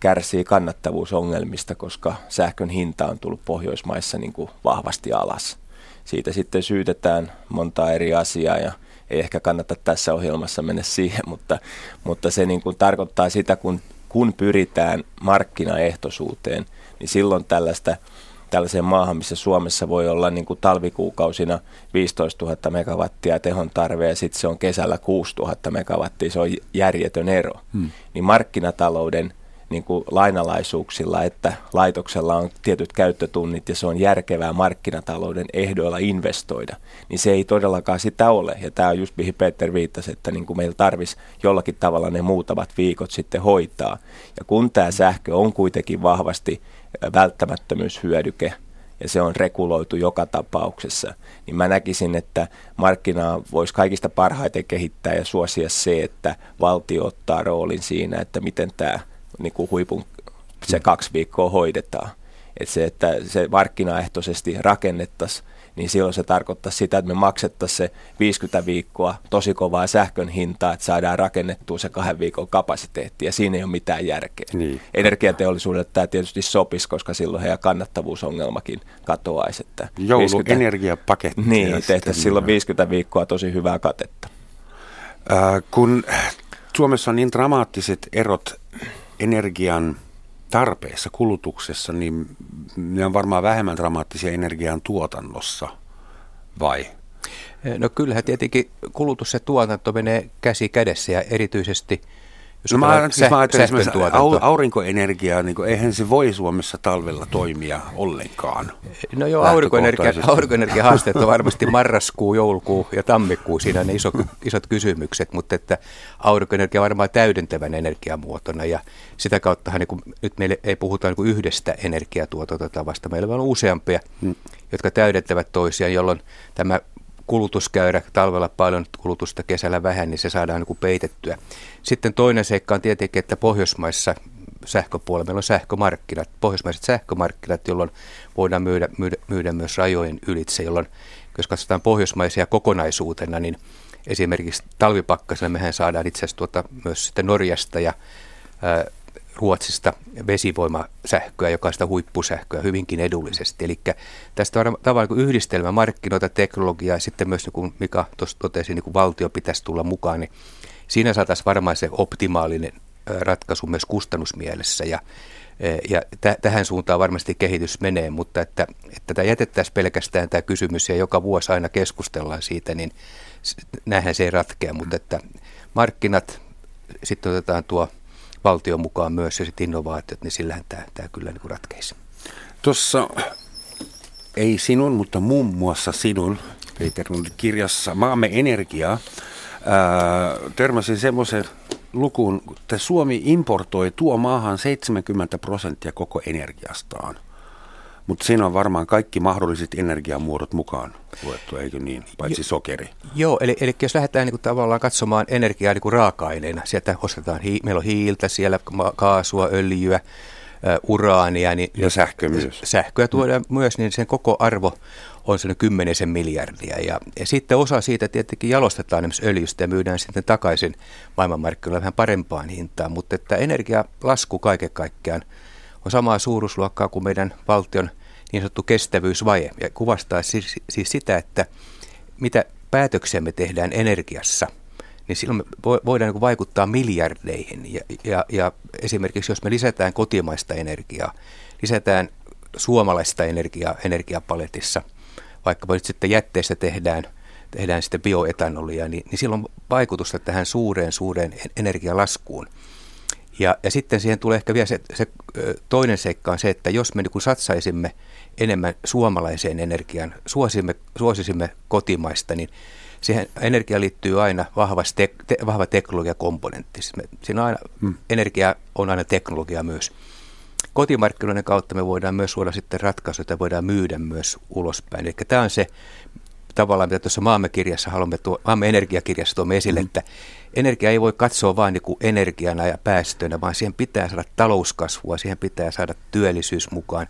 S5: kärsii kannattavuusongelmista, koska sähkön hinta on tullut Pohjoismaissa niin kuin vahvasti alas. Siitä sitten syytetään monta eri asiaa ja ei ehkä kannata tässä ohjelmassa mennä siihen, mutta, mutta se niin kuin tarkoittaa sitä, kun, kun pyritään markkinaehtoisuuteen, niin silloin tällaista tällaiseen maahan, missä Suomessa voi olla niin kuin talvikuukausina 15 000 megawattia tehon tarve ja sitten se on kesällä 6 000 megawattia, se on järjetön ero. Hmm. Niin markkinatalouden niin kuin lainalaisuuksilla, että laitoksella on tietyt käyttötunnit ja se on järkevää markkinatalouden ehdoilla investoida, niin se ei todellakaan sitä ole. Ja tämä on just mihin Peter viittasi, että niin kuin meillä tarvitsisi jollakin tavalla ne muutamat viikot sitten hoitaa. Ja kun tämä sähkö on kuitenkin vahvasti välttämättömyyshyödyke, ja se on reguloitu joka tapauksessa, niin mä näkisin, että markkinaa voisi kaikista parhaiten kehittää ja suosia se, että valtio ottaa roolin siinä, että miten tämä niin kuin huipun se kaksi viikkoa hoidetaan. Että se, että se markkinaehtoisesti rakennettaisiin niin silloin se tarkoittaa sitä, että me maksettaisiin se 50 viikkoa tosi kovaa sähkön hintaa, että saadaan rakennettua se kahden viikon kapasiteetti, ja siinä ei ole mitään järkeä. Niin. Energiateollisuudelle tämä tietysti sopisi, koska silloin heidän kannattavuusongelmakin katoaisi. Että
S3: Jouluenergiapaketti.
S5: Niin, tehtäisiin silloin 50 viikkoa tosi hyvää katetta.
S3: Äh, kun Suomessa on niin dramaattiset erot energian tarpeessa, kulutuksessa, niin ne on varmaan vähemmän dramaattisia energian tuotannossa, vai?
S4: No kyllähän tietenkin kulutus ja tuotanto menee käsi kädessä ja erityisesti –
S3: jos no mä, siis mä esimerkiksi aurinkoenergiaa, niin kuin, eihän se voi Suomessa talvella toimia ollenkaan.
S4: No joo, aurinkoenergia, aurinkoenergia haasteet on varmasti marraskuu, joulukuu ja tammikuu, siinä on ne iso, isot kysymykset, mutta että aurinkoenergia on varmaan täydentävän energiamuotona ja sitä kauttahan niin kuin, nyt meille ei puhuta niin kuin yhdestä energiatuotantotavasta, meillä on useampia, hmm. jotka täydentävät toisiaan, jolloin tämä kulutuskäyrä, talvella paljon kulutusta, kesällä vähän, niin se saadaan niin kuin peitettyä. Sitten toinen seikka on tietenkin, että Pohjoismaissa sähköpuolella meillä on sähkömarkkinat, pohjoismaiset sähkömarkkinat, jolloin voidaan myydä, myydä, myydä myös rajojen ylitse, jolloin jos katsotaan pohjoismaisia kokonaisuutena, niin esimerkiksi talvipakkasena mehän saadaan itse asiassa tuota myös sitten Norjasta ja ää, Ruotsista vesivoimasähköä, joka on sitä huippusähköä hyvinkin edullisesti. Eli tästä on tavallaan niin yhdistelmä markkinoita, teknologiaa ja sitten myös, niin kuin Mika tuossa totesi, niin kuin valtio pitäisi tulla mukaan, niin siinä saataisiin varmaan se optimaalinen ratkaisu myös kustannusmielessä ja ja t- tähän suuntaan varmasti kehitys menee, mutta että, että tämä jätettäisiin pelkästään tämä kysymys ja joka vuosi aina keskustellaan siitä, niin näinhän se ei ratkea, mutta että markkinat, sitten otetaan tuo valtio mukaan myös ja sitten innovaatiot, niin sillähän tämä, tämä kyllä niin ratkeisi.
S3: Tuossa ei sinun, mutta muun muassa sinun, Peter kirjassa Maamme energiaa, törmäsin semmoisen lukuun, että Suomi importoi tuo maahan 70 prosenttia koko energiastaan. Mutta siinä on varmaan kaikki mahdolliset energiamuodot mukaan luettu, eikö niin, paitsi sokeri.
S4: Joo, eli, eli jos lähdetään niin kuin, tavallaan katsomaan energiaa niin kuin raaka-aineena, sieltä ostetaan, hi, meillä on hiiltä, siellä kaasua, öljyä, uraania. Niin,
S3: ja sähkö myös.
S4: Sähköä tuodaan mm. myös, niin sen koko arvo on sen kymmenisen miljardia. Ja, ja sitten osa siitä tietenkin jalostetaan esimerkiksi öljystä ja myydään sitten takaisin maailmanmarkkinoilla vähän parempaan hintaan. Mutta että energialasku kaiken kaikkiaan on samaa suuruusluokkaa kuin meidän valtion niin sanottu kestävyysvaje. Ja kuvastaa siis, siis sitä, että mitä päätöksiä me tehdään energiassa, niin silloin me voidaan niin vaikuttaa miljardeihin. Ja, ja, ja esimerkiksi jos me lisätään kotimaista energiaa, lisätään suomalaista energiaa energiapaletissa, vaikka nyt sitten jätteistä tehdään, tehdään sitten bioetanolia, niin, niin silloin vaikutusta tähän suureen, suureen energialaskuun. Ja, ja sitten siihen tulee ehkä vielä se, se toinen seikka on se, että jos me niin satsaisimme enemmän suomalaiseen energiaan, suosimme, suosisimme kotimaista, niin siihen energia liittyy aina vahva, te, te, vahva teknologiakomponentti. Siis me, siinä aina, hmm. energia on aina teknologia myös. Kotimarkkinoiden kautta me voidaan myös suoda sitten ratkaisuja, joita voidaan myydä myös ulospäin. Eli tämä on se tavallaan, mitä tuossa maamme kirjassa haluamme, tuo, maamme energiakirjassa tuomme esille, mm. että energia ei voi katsoa vain niin kuin energiana ja päästöinä, vaan siihen pitää saada talouskasvua, siihen pitää saada työllisyys mukaan.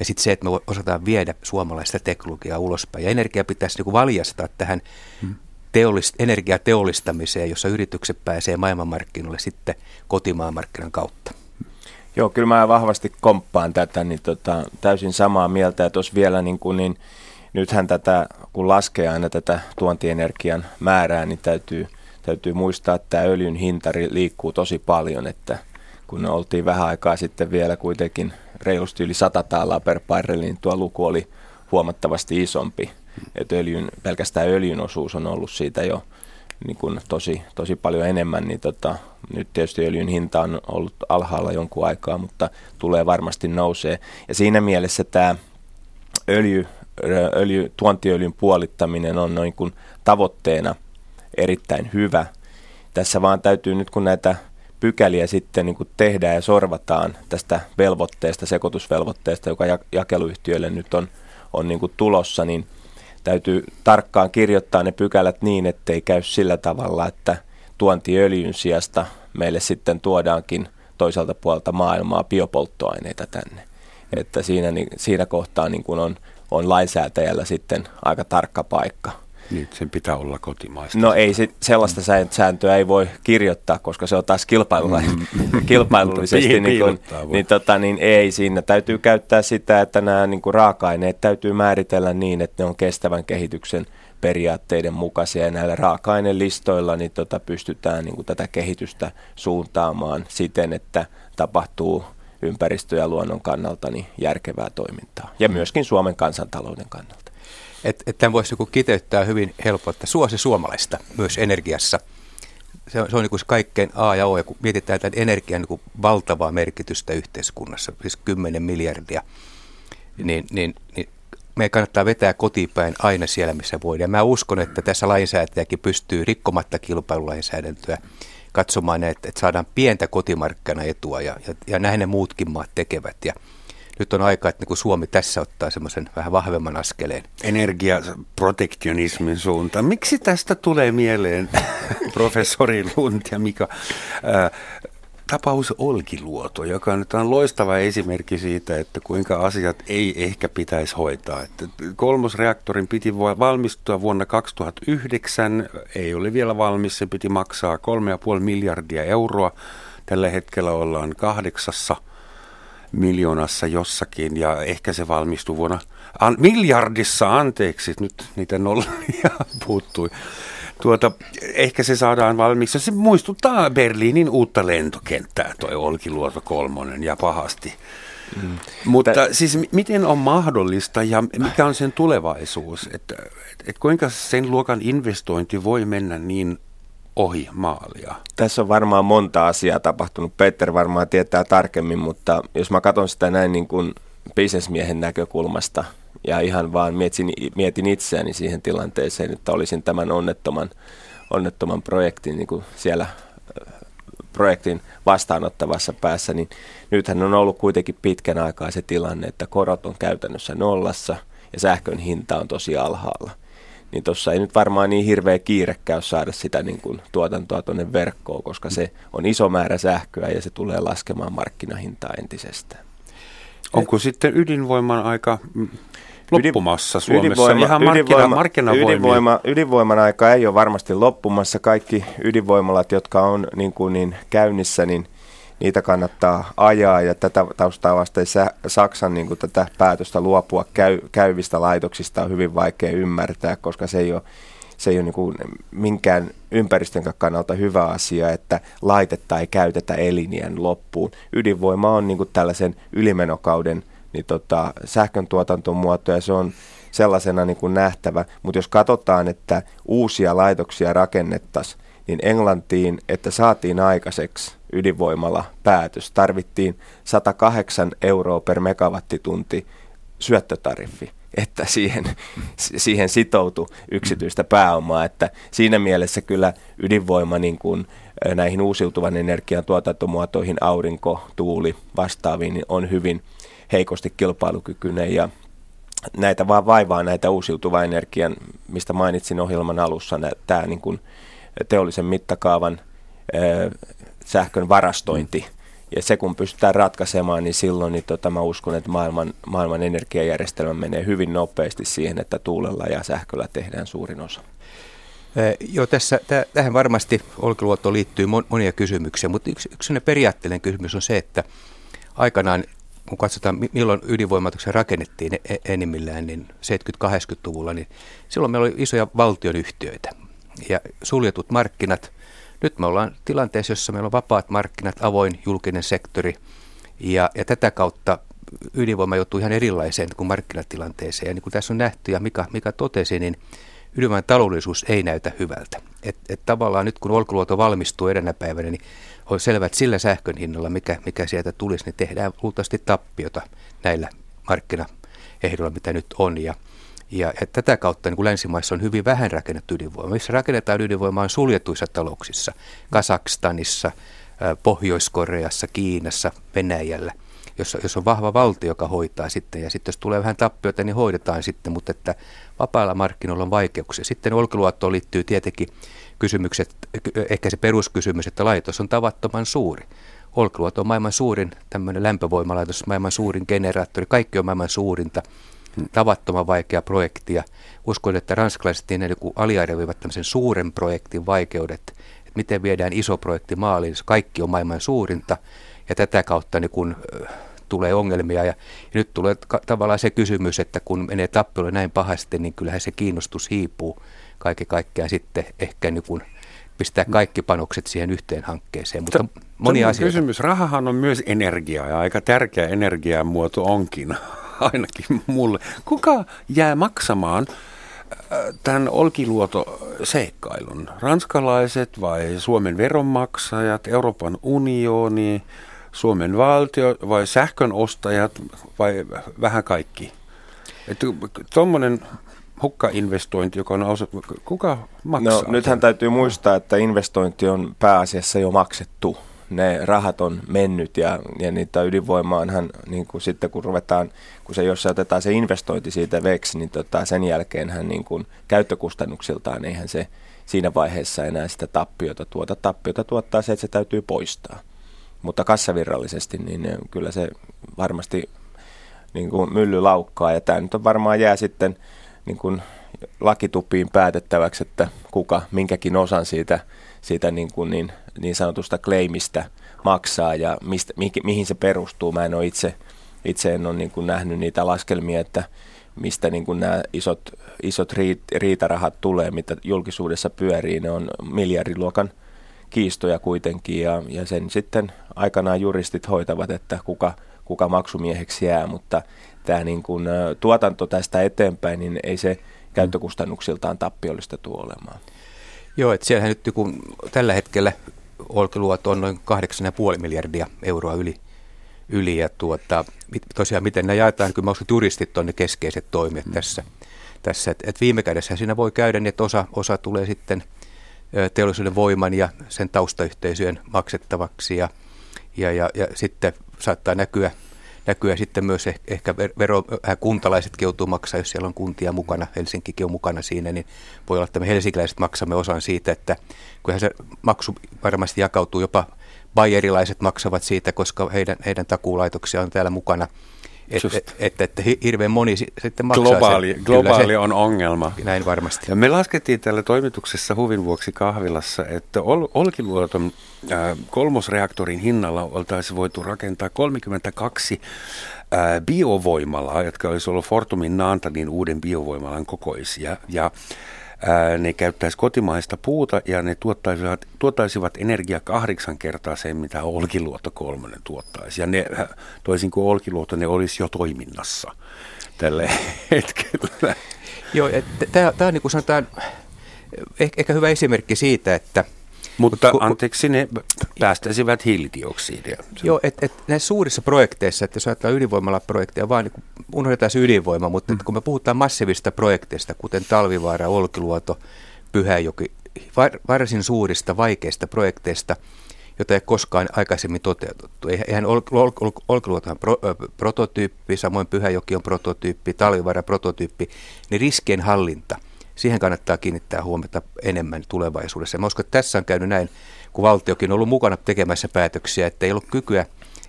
S4: Ja sitten se, että me osataan viedä suomalaista teknologiaa ulospäin. Ja energia pitäisi niin kuin valjastaa tähän mm. teollist, energiateollistamiseen, jossa yritykset pääsee maailmanmarkkinoille sitten kotimaan markkinan kautta.
S5: Joo, kyllä mä vahvasti komppaan tätä, niin tota, täysin samaa mieltä. Ja tuossa vielä niin kuin, niin, nythän tätä, kun laskee aina tätä tuontienergian määrää, niin täytyy, täytyy muistaa, että tämä öljyn hinta liikkuu tosi paljon, että kun oltiin vähän aikaa sitten vielä kuitenkin reilusti yli 100 taalaa per barreli, niin tuo luku oli huomattavasti isompi. Että öljyn, pelkästään öljyn osuus on ollut siitä jo niin kuin tosi, tosi paljon enemmän, niin tota, nyt tietysti öljyn hinta on ollut alhaalla jonkun aikaa, mutta tulee varmasti nousee. Ja siinä mielessä tämä öljy, öljy, tuontiöljyn puolittaminen on noin kuin tavoitteena erittäin hyvä. Tässä vaan täytyy nyt, kun näitä pykäliä sitten niin tehdään ja sorvataan tästä velvoitteesta, sekoitusvelvoitteesta, joka jakeluyhtiöille nyt on, on niin tulossa, niin täytyy tarkkaan kirjoittaa ne pykälät niin, ettei käy sillä tavalla, että tuontiöljyn sijasta meille sitten tuodaankin toiselta puolta maailmaa biopolttoaineita tänne. Että siinä, niin, siinä kohtaa niin kuin on, on lainsäätäjällä sitten aika tarkka paikka.
S3: Niin, sen pitää olla kotimaista.
S5: No ei se, sellaista sääntöä ei voi kirjoittaa, koska se on taas kilpailulla, mm. kilpailullisesti. niin, kuin, niin, tota, niin ei siinä. Täytyy käyttää sitä, että nämä niin kuin raaka-aineet täytyy määritellä niin, että ne on kestävän kehityksen periaatteiden mukaisia ja näillä raaka-ainelistoilla niin tota, pystytään niin kuin tätä kehitystä suuntaamaan siten, että tapahtuu ympäristö- ja luonnon kannalta niin järkevää toimintaa ja myöskin Suomen kansantalouden kannalta.
S4: Että et tämän voisi kiteyttää hyvin helppo, että suosi suomalaista myös energiassa. Se on, se on niin kaikkein A ja O, ja kun mietitään tämän energian niin valtavaa merkitystä yhteiskunnassa, siis 10 miljardia, niin, niin, niin meidän kannattaa vetää kotipäin aina siellä, missä voidaan. Mä uskon, että tässä lainsäätäjäkin pystyy rikkomatta kilpailulainsäädäntöä katsomaan, että, että saadaan pientä kotimarkkinaetua, ja, ja, ja näin ne muutkin maat tekevät. Ja nyt on aika, että niin Suomi tässä ottaa semmoisen vähän vahvemman askeleen.
S3: Energiaprotektionismin suuntaan. Miksi tästä tulee mieleen professori Lund ja Mika? Äh, tapaus Olkiluoto, joka nyt on loistava esimerkki siitä, että kuinka asiat ei ehkä pitäisi hoitaa. Että kolmosreaktorin piti valmistua vuonna 2009, ei ole vielä valmis, se piti maksaa 3,5 miljardia euroa. Tällä hetkellä ollaan kahdeksassa – miljoonassa jossakin ja ehkä se valmistui vuonna an, miljardissa, anteeksi, nyt niitä nollia puuttui. Tuota, ehkä se saadaan valmiiksi. Se muistuttaa Berliinin uutta lentokenttää, toi Olkiluoto kolmonen ja pahasti. Mm. Mutta Tä... siis miten on mahdollista ja mikä on sen tulevaisuus? Että, et, et kuinka sen luokan investointi voi mennä niin ohi maalia?
S5: Tässä on varmaan monta asiaa tapahtunut. Peter varmaan tietää tarkemmin, mutta jos mä katson sitä näin niin kuin bisnesmiehen näkökulmasta ja ihan vaan mietin, mietin itseäni siihen tilanteeseen, että olisin tämän onnettoman, onnettoman projektin niin kuin siellä projektin vastaanottavassa päässä, niin nythän on ollut kuitenkin pitkän aikaa se tilanne, että korot on käytännössä nollassa ja sähkön hinta on tosi alhaalla niin tuossa ei nyt varmaan niin hirveä kiire käy saada sitä niin kuin tuotantoa tuonne verkkoon, koska se on iso määrä sähköä ja se tulee laskemaan markkinahintaa entisestään.
S3: Onko sitten ydinvoiman aika loppumassa Suomessa? Ydinvoima, Ihan markkina,
S5: ydinvoima, ydinvoima, ydinvoiman aika ei ole varmasti loppumassa. Kaikki ydinvoimalat, jotka on niin kuin niin käynnissä, niin – niitä kannattaa ajaa ja tätä taustaa vasten Saksan niin kuin tätä päätöstä luopua käy, käyvistä laitoksista on hyvin vaikea ymmärtää, koska se ei ole, se ei ole niin kuin minkään ympäristön kannalta hyvä asia, että laitetta ei käytetä elinien loppuun. Ydinvoima on niin kuin tällaisen ylimenokauden niin tota, sähkön tuotantomuoto ja se on sellaisena niin kuin nähtävä, mutta jos katsotaan, että uusia laitoksia rakennettaisiin, niin Englantiin, että saatiin aikaiseksi ydinvoimalla päätös, tarvittiin 108 euroa per megawattitunti syöttötariffi, että siihen, siihen sitoutui yksityistä pääomaa. Että siinä mielessä kyllä ydinvoima niin kuin näihin uusiutuvan energian tuotantomuotoihin, aurinko, tuuli, vastaaviin, niin on hyvin heikosti kilpailukykyinen ja näitä vaan vaivaa näitä uusiutuvan energian, mistä mainitsin ohjelman alussa, tämä niin kuin teollisen mittakaavan sähkön varastointi. Ja se kun pystytään ratkaisemaan, niin silloin niin tota, mä uskon, että maailman, maailman energiajärjestelmä menee hyvin nopeasti siihen, että tuulella ja sähköllä tehdään suurin osa.
S4: joo, tässä, täh, tähän varmasti Olkiluotoon liittyy monia kysymyksiä, mutta yksi, yksi periaatteellinen kysymys on se, että aikanaan kun katsotaan milloin ydinvoimatuksen rakennettiin e-, enimmillään, niin 70-80-luvulla, niin silloin meillä oli isoja valtionyhtiöitä ja suljetut markkinat. Nyt me ollaan tilanteessa, jossa meillä on vapaat markkinat, avoin julkinen sektori ja, ja tätä kautta ydinvoima joutuu ihan erilaiseen kuin markkinatilanteeseen. Ja niin kuin tässä on nähty ja Mika, Mika totesi, niin ydinvoiman taloudellisuus ei näytä hyvältä. Et, et tavallaan nyt kun Olkiluoto valmistuu edelleen päivänä, niin on selvä, että sillä sähkön hinnalla, mikä, mikä sieltä tulisi, niin tehdään luultavasti tappiota näillä markkinaehdoilla, mitä nyt on. Ja, ja, ja tätä kautta niin kuin länsimaissa on hyvin vähän rakennettu ydinvoima. Missä rakennetaan ydinvoimaa on suljetuissa talouksissa, Kasakstanissa, Pohjois-Koreassa, Kiinassa, Venäjällä, jossa, jos on vahva valtio, joka hoitaa sitten. Ja sitten jos tulee vähän tappiota, niin hoidetaan sitten, mutta että vapailla markkinoilla on vaikeuksia. Sitten Olkiluottoon liittyy tietenkin kysymykset, ehkä se peruskysymys, että laitos on tavattoman suuri. Olkiluoto on maailman suurin tämmöinen lämpövoimalaitos, maailman suurin generaattori, kaikki on maailman suurinta tavattoman vaikea projekti ja uskon, että ranskalaiset niin kuin aliarvioivat tämmöisen suuren projektin vaikeudet, että miten viedään iso projekti maaliin, jos kaikki on maailman suurinta ja tätä kautta niin kun, tulee ongelmia. Ja, ja nyt tulee ka- tavallaan se kysymys, että kun menee tappelu näin pahasti, niin kyllähän se kiinnostus hiipuu kaiken kaikkiaan sitten ehkä niin kun pistää kaikki panokset siihen yhteen hankkeeseen. Mutta
S3: T- moni asia. Kysymys. Rahahan on myös energiaa ja aika tärkeä energiamuoto onkin, ainakin mulle. Kuka jää maksamaan tämän Olkiluoto-seikkailun? Ranskalaiset vai Suomen veronmaksajat, Euroopan unioni, Suomen valtio vai sähkön ostajat vai vähän kaikki? Tuommoinen hukkainvestointi, joka on osa, kuka maksaa?
S5: No, nythän täytyy muistaa, että investointi on pääasiassa jo maksettu. Ne rahat on mennyt ja, ja niitä ydinvoimaanhan niin kuin sitten kun ruvetaan, kun se, jos se otetaan se investointi siitä veksi, niin tota, sen jälkeenhän niin kuin käyttökustannuksiltaan eihän se siinä vaiheessa enää sitä tappiota tuota. Tappiota tuottaa se, että se täytyy poistaa. Mutta kassavirrallisesti, niin kyllä se varmasti niin kuin mylly laukkaa. Ja tämä nyt on varmaan jää sitten niin kuin lakitupiin päätettäväksi, että kuka minkäkin osan siitä, siitä niin, kuin niin, niin sanotusta claimista maksaa ja mistä, mihin, mihin se perustuu. Mä en ole itse, itse en ole niin kuin nähnyt niitä laskelmia, että mistä niin kuin nämä isot, isot riit, riitarahat tulee, mitä julkisuudessa pyörii. Ne on miljardiluokan kiistoja kuitenkin ja, ja sen sitten aikanaan juristit hoitavat, että kuka, kuka maksumieheksi jää, mutta tämä niin kuin, tuotanto tästä eteenpäin, niin ei se käyttökustannuksiltaan tappiollista tule olemaan.
S4: Joo, että siellähän nyt kun tällä hetkellä Olkiluoto on noin 8,5 miljardia euroa yli, yli ja tuota, tosiaan miten ne jaetaan, kyllä mä uskon, juristit on ne keskeiset toimijat mm. tässä. tässä että et viime kädessä siinä voi käydä niin, että osa, osa tulee sitten teollisuuden voiman ja sen taustayhteisöjen maksettavaksi ja, ja, ja, ja sitten saattaa näkyä näkyä sitten myös ehkä vero, äh, kuntalaisetkin joutuu maksaa, jos siellä on kuntia mukana, Helsinkikin on mukana siinä, niin voi olla, että me helsinkiläiset maksamme osan siitä, että kyllähän se maksu varmasti jakautuu. Jopa bayerilaiset maksavat siitä, koska heidän, heidän takuulaitoksia on täällä mukana – että et, et, et, hirveän moni sitten maksaa
S3: Globaali, sen. globaali se, on ongelma.
S4: Näin varmasti.
S3: Ja me laskettiin täällä toimituksessa huvin vuoksi kahvilassa, että Ol- Olkiluoton äh, kolmosreaktorin hinnalla oltaisiin voitu rakentaa 32 äh, biovoimalaa, jotka olisi ollut Fortumin Naantalin uuden biovoimalan kokoisia. Ja ne käyttäisi kotimaista puuta ja ne tuottaisivat, tuottaisivat energiaa kahdeksan kertaa sen, mitä Olkiluoto kolmonen tuottaisi. Ja ne, toisin kuin Olkiluoto, ne olisi jo toiminnassa tällä hetkellä.
S4: Joo, tämä on niin kuin sanotaan, ehkä hyvä esimerkki siitä, että –
S3: mutta ku, anteeksi, ne päästäisivät hiilidioksidia.
S4: Joo, että et näissä suurissa projekteissa, että jos ajatellaan ydinvoimalaprojekteja, vaan niin unohdetaan se ydinvoima, mutta mm. kun me puhutaan massiivista projekteista, kuten Talvivaara, Olkiluoto, Pyhäjoki, var, varsin suurista, vaikeista projekteista, jota ei koskaan aikaisemmin toteutettu. Eihän Ol, Ol, Ol, Olkiluoto on pro, prototyyppi, samoin Pyhäjoki on prototyyppi, Talvivaara prototyyppi, niin riskien hallinta – siihen kannattaa kiinnittää huomiota enemmän tulevaisuudessa. Mä uskon, että tässä on käynyt näin, kun valtiokin on ollut mukana tekemässä päätöksiä, että ei ollut kykyä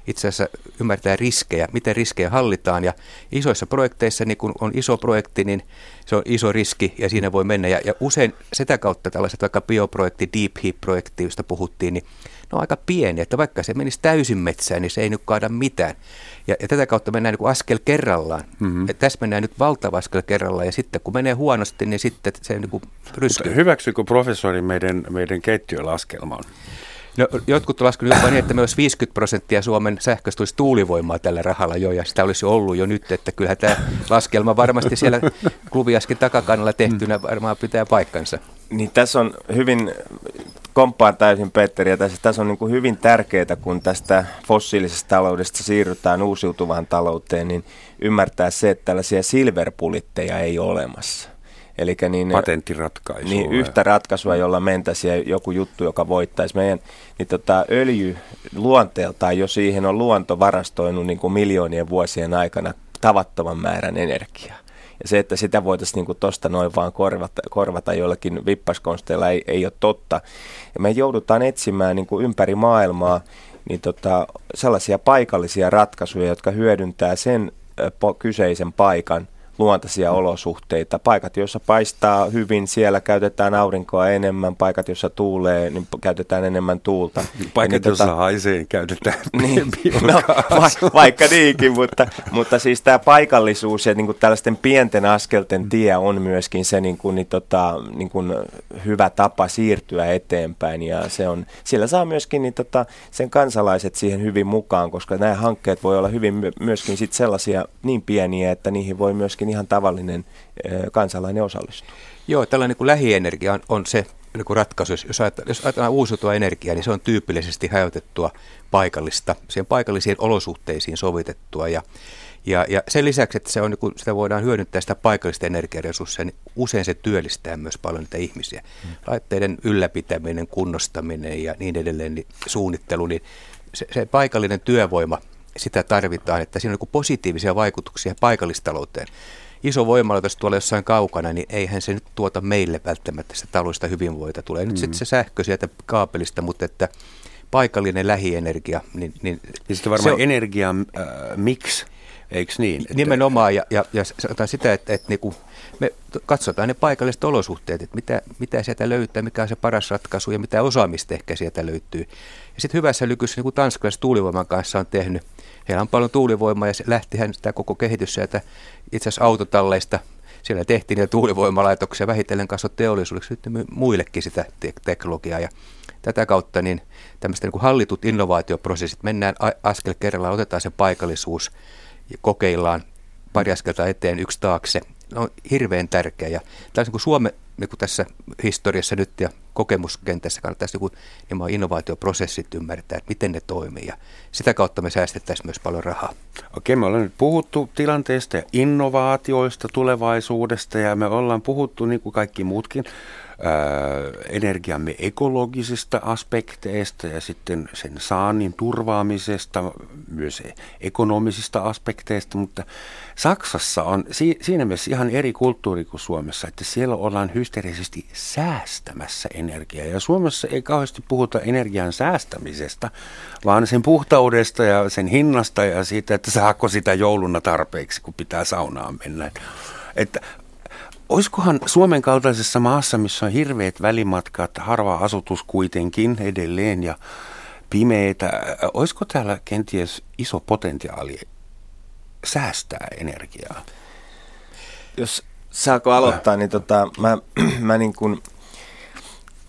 S4: itse asiassa ymmärtää riskejä, miten riskejä hallitaan. Ja isoissa projekteissa, niin kun on iso projekti, niin se on iso riski ja siinä voi mennä. Ja, ja usein sitä kautta tällaiset vaikka bioprojekti, deep heap-projekti, josta puhuttiin, niin ne on aika pieni, että vaikka se menisi täysin metsään, niin se ei nyt kaada mitään. Ja, ja tätä kautta mennään niin askel kerrallaan. Mm-hmm. Ja tässä mennään nyt valtava askel kerrallaan ja sitten kun menee huonosti, niin sitten se niin kuin ryskyy.
S3: Hyväksyykö professori meidän, meidän keittiölaskelman?
S4: No, jotkut ovat laskeneet jopa niin, että myös 50 prosenttia Suomen sähköstä tulisi tuulivoimaa tällä rahalla jo, ja sitä olisi ollut jo nyt, että kyllähän tämä laskelma varmasti siellä klubiaskin takakannalla tehtynä varmaan pitää paikkansa.
S5: Niin tässä on hyvin, komppaan täysin Petteri, tässä, tässä on niin kuin hyvin tärkeää, kun tästä fossiilisesta taloudesta siirrytään uusiutuvaan talouteen, niin ymmärtää se, että tällaisia silverpulitteja ei ole olemassa.
S3: Eli niin, Patenttiratkaisu.
S5: Niin, yhtä ratkaisua, jolla mentäisiin joku juttu, joka voittaisi meidän. Niin tota, öljy luonteeltaan jo siihen on luonto varastoinut niin kuin miljoonien vuosien aikana tavattoman määrän energiaa. Ja se, että sitä voitaisiin niin tuosta noin vaan korvata, korvata jollakin vippaskonsteilla ei, ei ole totta. Ja me joudutaan etsimään niin kuin ympäri maailmaa niin tota, sellaisia paikallisia ratkaisuja, jotka hyödyntää sen ö, po, kyseisen paikan luontaisia olosuhteita. Paikat, joissa paistaa hyvin, siellä käytetään aurinkoa enemmän. Paikat, joissa tuulee, niin käytetään enemmän tuulta.
S3: Paikat, niin, joissa tota, haisee, käytetään niin,
S5: no, va- Vaikka niinkin, mutta, mutta siis tämä paikallisuus ja niin kuin tällaisten pienten askelten tie on myöskin se niin kuin, niin, tota, niin kuin hyvä tapa siirtyä eteenpäin. Ja se on, sillä saa myöskin niin, tota, sen kansalaiset siihen hyvin mukaan, koska nämä hankkeet voi olla hyvin myöskin sit sellaisia niin pieniä, että niihin voi myöskin ihan tavallinen kansalainen osallistua.
S4: Joo, tällainen niin lähienergia on, on se niin kuin ratkaisu. Jos ajatellaan, jos ajatellaan uusiutua energiaa, niin se on tyypillisesti hajotettua paikallista, siihen paikallisiin olosuhteisiin sovitettua. Ja, ja, ja sen lisäksi, että se on, niin kuin, sitä voidaan hyödyntää sitä paikallista energiaresursseja, niin usein se työllistää myös paljon niitä ihmisiä. Hmm. Laitteiden ylläpitäminen, kunnostaminen ja niin edelleen, niin suunnittelu, niin se, se paikallinen työvoima, sitä tarvitaan, että siinä on niin positiivisia vaikutuksia paikallistalouteen iso voimalaitos tuolla jossain kaukana, niin eihän se nyt tuota meille välttämättä sitä taloudellista hyvinvoita. Tulee mm. nyt sitten se sähkö sieltä kaapelista, mutta että paikallinen lähienergia. Niin, niin,
S3: niin sitten varmaan on, energia äh, mix, eikö niin?
S4: Nimenomaan, ja, ja, ja sanotaan sitä, että, että niinku, me katsotaan ne paikalliset olosuhteet, että mitä, mitä sieltä löytää, mikä on se paras ratkaisu ja mitä osaamista ehkä sieltä löytyy. Ja sitten hyvässä lykyssä, niin kuin tanskalaiset tuulivoiman kanssa on tehnyt, heillä on paljon tuulivoimaa ja se lähtihän sitä koko kehitys sieltä itse asiassa autotalleista. Siellä tehtiin niitä tuulivoimalaitoksia vähitellen kasvoi teollisuudeksi nyt muillekin sitä te- teknologiaa ja tätä kautta niin tämmöistä niin hallitut innovaatioprosessit, mennään askel kerrallaan, otetaan se paikallisuus ja kokeillaan pari askelta eteen, yksi taakse. Ne on hirveän tärkeä ja tämä on niin kuin Suomen niin kuin tässä historiassa nyt ja kokemuskentässä kannattaisi joku niin innovaatioprosessit ymmärtää, että miten ne toimii ja sitä kautta me säästettäisiin myös paljon rahaa.
S3: Okei, me ollaan nyt puhuttu tilanteesta ja innovaatioista tulevaisuudesta ja me ollaan puhuttu niin kuin kaikki muutkin energiamme ekologisista aspekteista ja sitten sen saannin turvaamisesta, myös ekonomisista aspekteista, mutta Saksassa on siinä mielessä ihan eri kulttuuri kuin Suomessa, että siellä ollaan hysteerisesti säästämässä energiaa. Ja Suomessa ei kauheasti puhuta energian säästämisestä, vaan sen puhtaudesta ja sen hinnasta ja siitä, että saako sitä jouluna tarpeeksi, kun pitää saunaan mennä. Että Olisikohan Suomen kaltaisessa maassa, missä on hirveät välimatkat, harva asutus kuitenkin edelleen ja pimeitä, olisiko täällä kenties iso potentiaali säästää energiaa?
S5: Jos saako aloittaa, niin tota, mä, mä niin kuin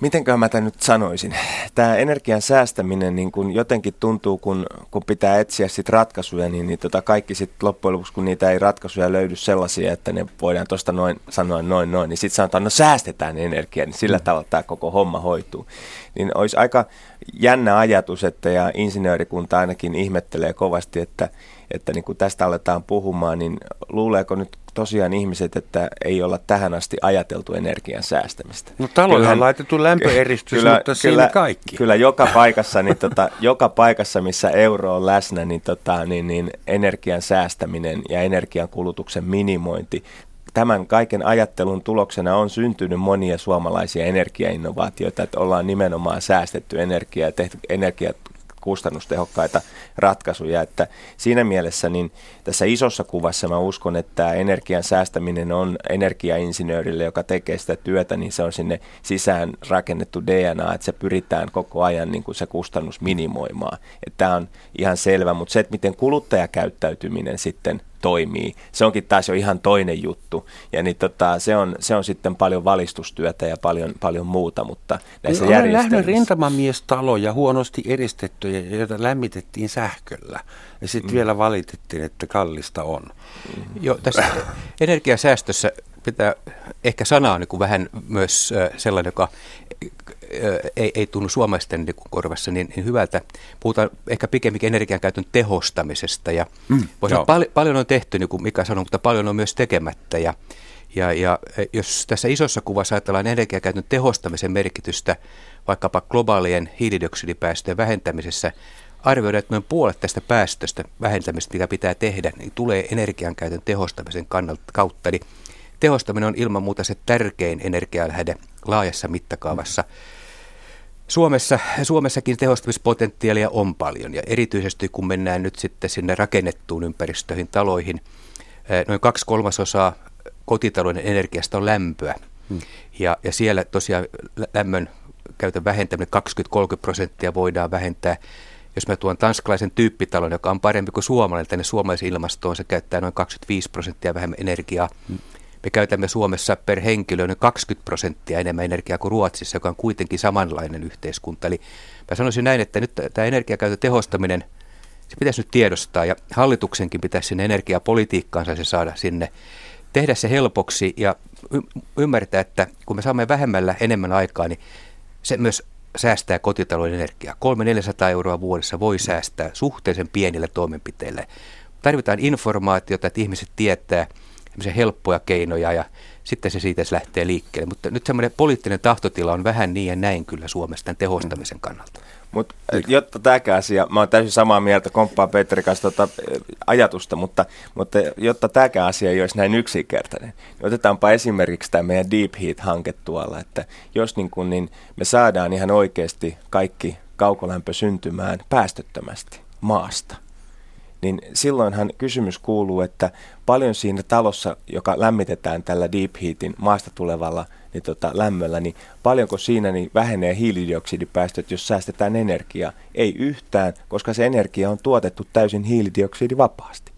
S5: mitenköhän mä tämän nyt sanoisin, tämä energian säästäminen niin kun jotenkin tuntuu, kun, kun pitää etsiä sit ratkaisuja, niin, niin tota kaikki sitten loppujen lopuksi, kun niitä ei ratkaisuja löydy sellaisia, että ne voidaan tuosta noin sanoa noin noin, niin sitten sanotaan, no säästetään energiaa, niin sillä mm. tavalla tämä koko homma hoituu. Niin olisi aika jännä ajatus, että ja insinöörikunta ainakin ihmettelee kovasti, että, että niin kun tästä aletaan puhumaan, niin luuleeko nyt tosiaan ihmiset, että ei olla tähän asti ajateltu energian säästämistä.
S3: No taloihin on laitettu lämpöeristys, kyllä, mutta siinä kyllä, kaikki.
S5: Kyllä joka paikassa, niin tota, joka paikassa, missä euro on läsnä, niin, tota, niin, niin energian säästäminen ja energian kulutuksen minimointi tämän kaiken ajattelun tuloksena on syntynyt monia suomalaisia energiainnovaatioita, että ollaan nimenomaan säästetty energiaa ja tehty energiat kustannustehokkaita ratkaisuja. Että siinä mielessä niin tässä isossa kuvassa mä uskon, että energian säästäminen on energiainsinöörille, joka tekee sitä työtä, niin se on sinne sisään rakennettu DNA, että se pyritään koko ajan niin kuin se kustannus minimoimaan. Tämä on ihan selvä, mutta se, että miten kuluttajakäyttäytyminen sitten toimii. Se onkin taas jo ihan toinen juttu. Ja niin tota, se, on, se on sitten paljon valistustyötä ja paljon, paljon muuta, mutta näissä
S3: niin Olen nähnyt rintamamiestaloja huonosti eristettyjä, joita lämmitettiin sähköllä. Ja sitten mm. vielä valitettiin, että kallista on.
S4: Mm. Joo, tässä energiasäästössä pitää, ehkä sana on niin vähän myös sellainen, joka ei, ei tunnu suomalaisten niin korvassa niin, niin hyvältä. Puhutaan ehkä pikemminkin energiankäytön tehostamisesta ja mm, pal- paljon on tehty, niin kuin Mika sanoi, mutta paljon on myös tekemättä ja, ja, ja e, jos tässä isossa kuvassa ajatellaan energiankäytön tehostamisen merkitystä vaikkapa globaalien hiilidioksidipäästöjen vähentämisessä, arvioidaan, että noin puolet tästä päästöstä vähentämistä, mitä pitää tehdä, niin tulee energiankäytön tehostamisen kannalta kautta. Niin tehostaminen on ilman muuta se tärkein energialähde laajassa mittakaavassa. Suomessa, Suomessakin tehostamispotentiaalia on paljon ja erityisesti kun mennään nyt sitten sinne rakennettuun ympäristöihin, taloihin, noin kaksi kolmasosaa kotitalouden energiasta on lämpöä. Hmm. Ja, ja siellä tosiaan lämmön käytön vähentäminen 20-30 prosenttia voidaan vähentää. Jos mä tuon tanskalaisen tyyppitalon, joka on parempi kuin suomalainen tänne suomalaisen ilmastoon, se käyttää noin 25 prosenttia vähemmän energiaa. Hmm. Me käytämme Suomessa per henkilö noin 20 prosenttia enemmän energiaa kuin Ruotsissa, joka on kuitenkin samanlainen yhteiskunta. Eli mä sanoisin näin, että nyt tämä energiakäytön tehostaminen, se pitäisi nyt tiedostaa ja hallituksenkin pitäisi sinne energiapolitiikkaansa se saada sinne tehdä se helpoksi ja y- ymmärtää, että kun me saamme vähemmällä enemmän aikaa, niin se myös säästää kotitalouden energiaa. 300-400 euroa vuodessa voi säästää suhteellisen pienillä toimenpiteillä. Tarvitaan informaatiota, että ihmiset tietää helppoja keinoja ja sitten se siitä lähtee liikkeelle. Mutta nyt semmoinen poliittinen tahtotila on vähän niin ja näin kyllä Suomessa tämän tehostamisen kannalta.
S5: Mutta jotta tämäkään asia, mä oon täysin samaa mieltä, komppaa Petteri kanssa tota, ajatusta, mutta, mutta jotta tämäkään asia ei olisi näin yksinkertainen, niin otetaanpa esimerkiksi tämä meidän Deep Heat-hanke tuolla, että jos niin kun, niin me saadaan ihan oikeasti kaikki kaukolämpö syntymään päästöttömästi maasta, niin silloinhan kysymys kuuluu, että paljon siinä talossa, joka lämmitetään tällä Deep Heatin maasta tulevalla niin tota, lämmöllä, niin paljonko siinä niin vähenee hiilidioksidipäästöt, jos säästetään energiaa? Ei yhtään, koska se energia on tuotettu täysin hiilidioksidivapaasti.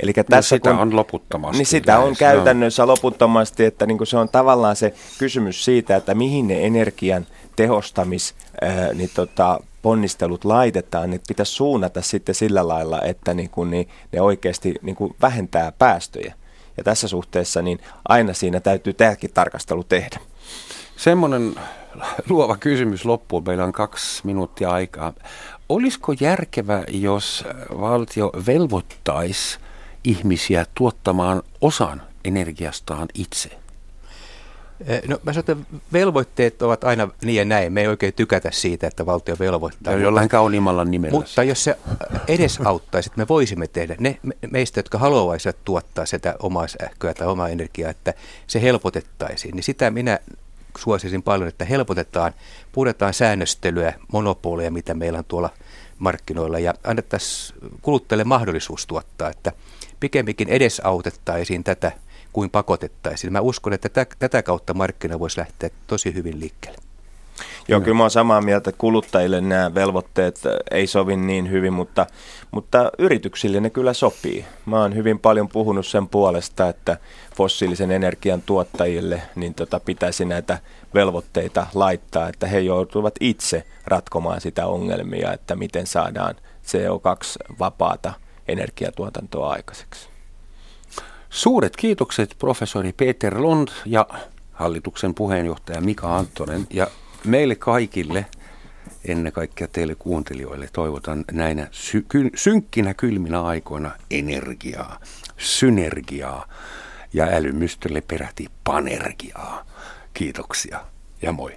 S3: Eli no tässä no sitä kun, on loputtomasti.
S5: Niin sitä lähes, on käytännössä no. loputtomasti, että niin se on tavallaan se kysymys siitä, että mihin ne energian tehostamis ää, niin tota, ponnistelut laitetaan, niin pitäisi suunnata sitten sillä lailla, että niin kuin, niin ne oikeasti niin kuin vähentää päästöjä. Ja tässä suhteessa niin aina siinä täytyy tämäkin tarkastelu tehdä.
S3: Semmoinen luova kysymys loppuun. Meillä on kaksi minuuttia aikaa. Olisiko järkevä, jos valtio velvoittaisi ihmisiä tuottamaan osan energiastaan itse?
S4: Eh, no mä sanon, että velvoitteet ovat aina niin ja näin. Me ei oikein tykätä siitä, että valtio velvoittaa.
S3: Ja jollain kauniimmalla nimellä.
S4: Mutta jos se edesauttaisi, että me voisimme tehdä, ne meistä, jotka haluaisivat tuottaa sitä omaa sähköä tai omaa energiaa, että se helpotettaisiin, niin sitä minä suosisin paljon, että helpotetaan, puretaan säännöstelyä, monopoleja, mitä meillä on tuolla markkinoilla ja annettaisiin kuluttajille mahdollisuus tuottaa, että pikemminkin edesautettaisiin tätä kuin pakotettaisiin. Mä uskon, että tätä, tätä kautta markkina voisi lähteä tosi hyvin liikkeelle.
S5: Joo, kyllä mä oon samaa mieltä, että kuluttajille nämä velvoitteet ei sovi niin hyvin, mutta, mutta yrityksille ne kyllä sopii. Mä oon hyvin paljon puhunut sen puolesta, että fossiilisen energian tuottajille niin tota, pitäisi näitä velvoitteita laittaa, että he joutuvat itse ratkomaan sitä ongelmia, että miten saadaan CO2-vapaata energiatuotantoa aikaiseksi.
S3: Suuret kiitokset professori Peter Lund ja hallituksen puheenjohtaja Mika Anttonen ja meille kaikille, ennen kaikkea teille kuuntelijoille, toivotan näinä sy- ky- synkkinä kylminä aikoina energiaa, synergiaa ja älymystölle peräti panergiaa. Kiitoksia ja moi.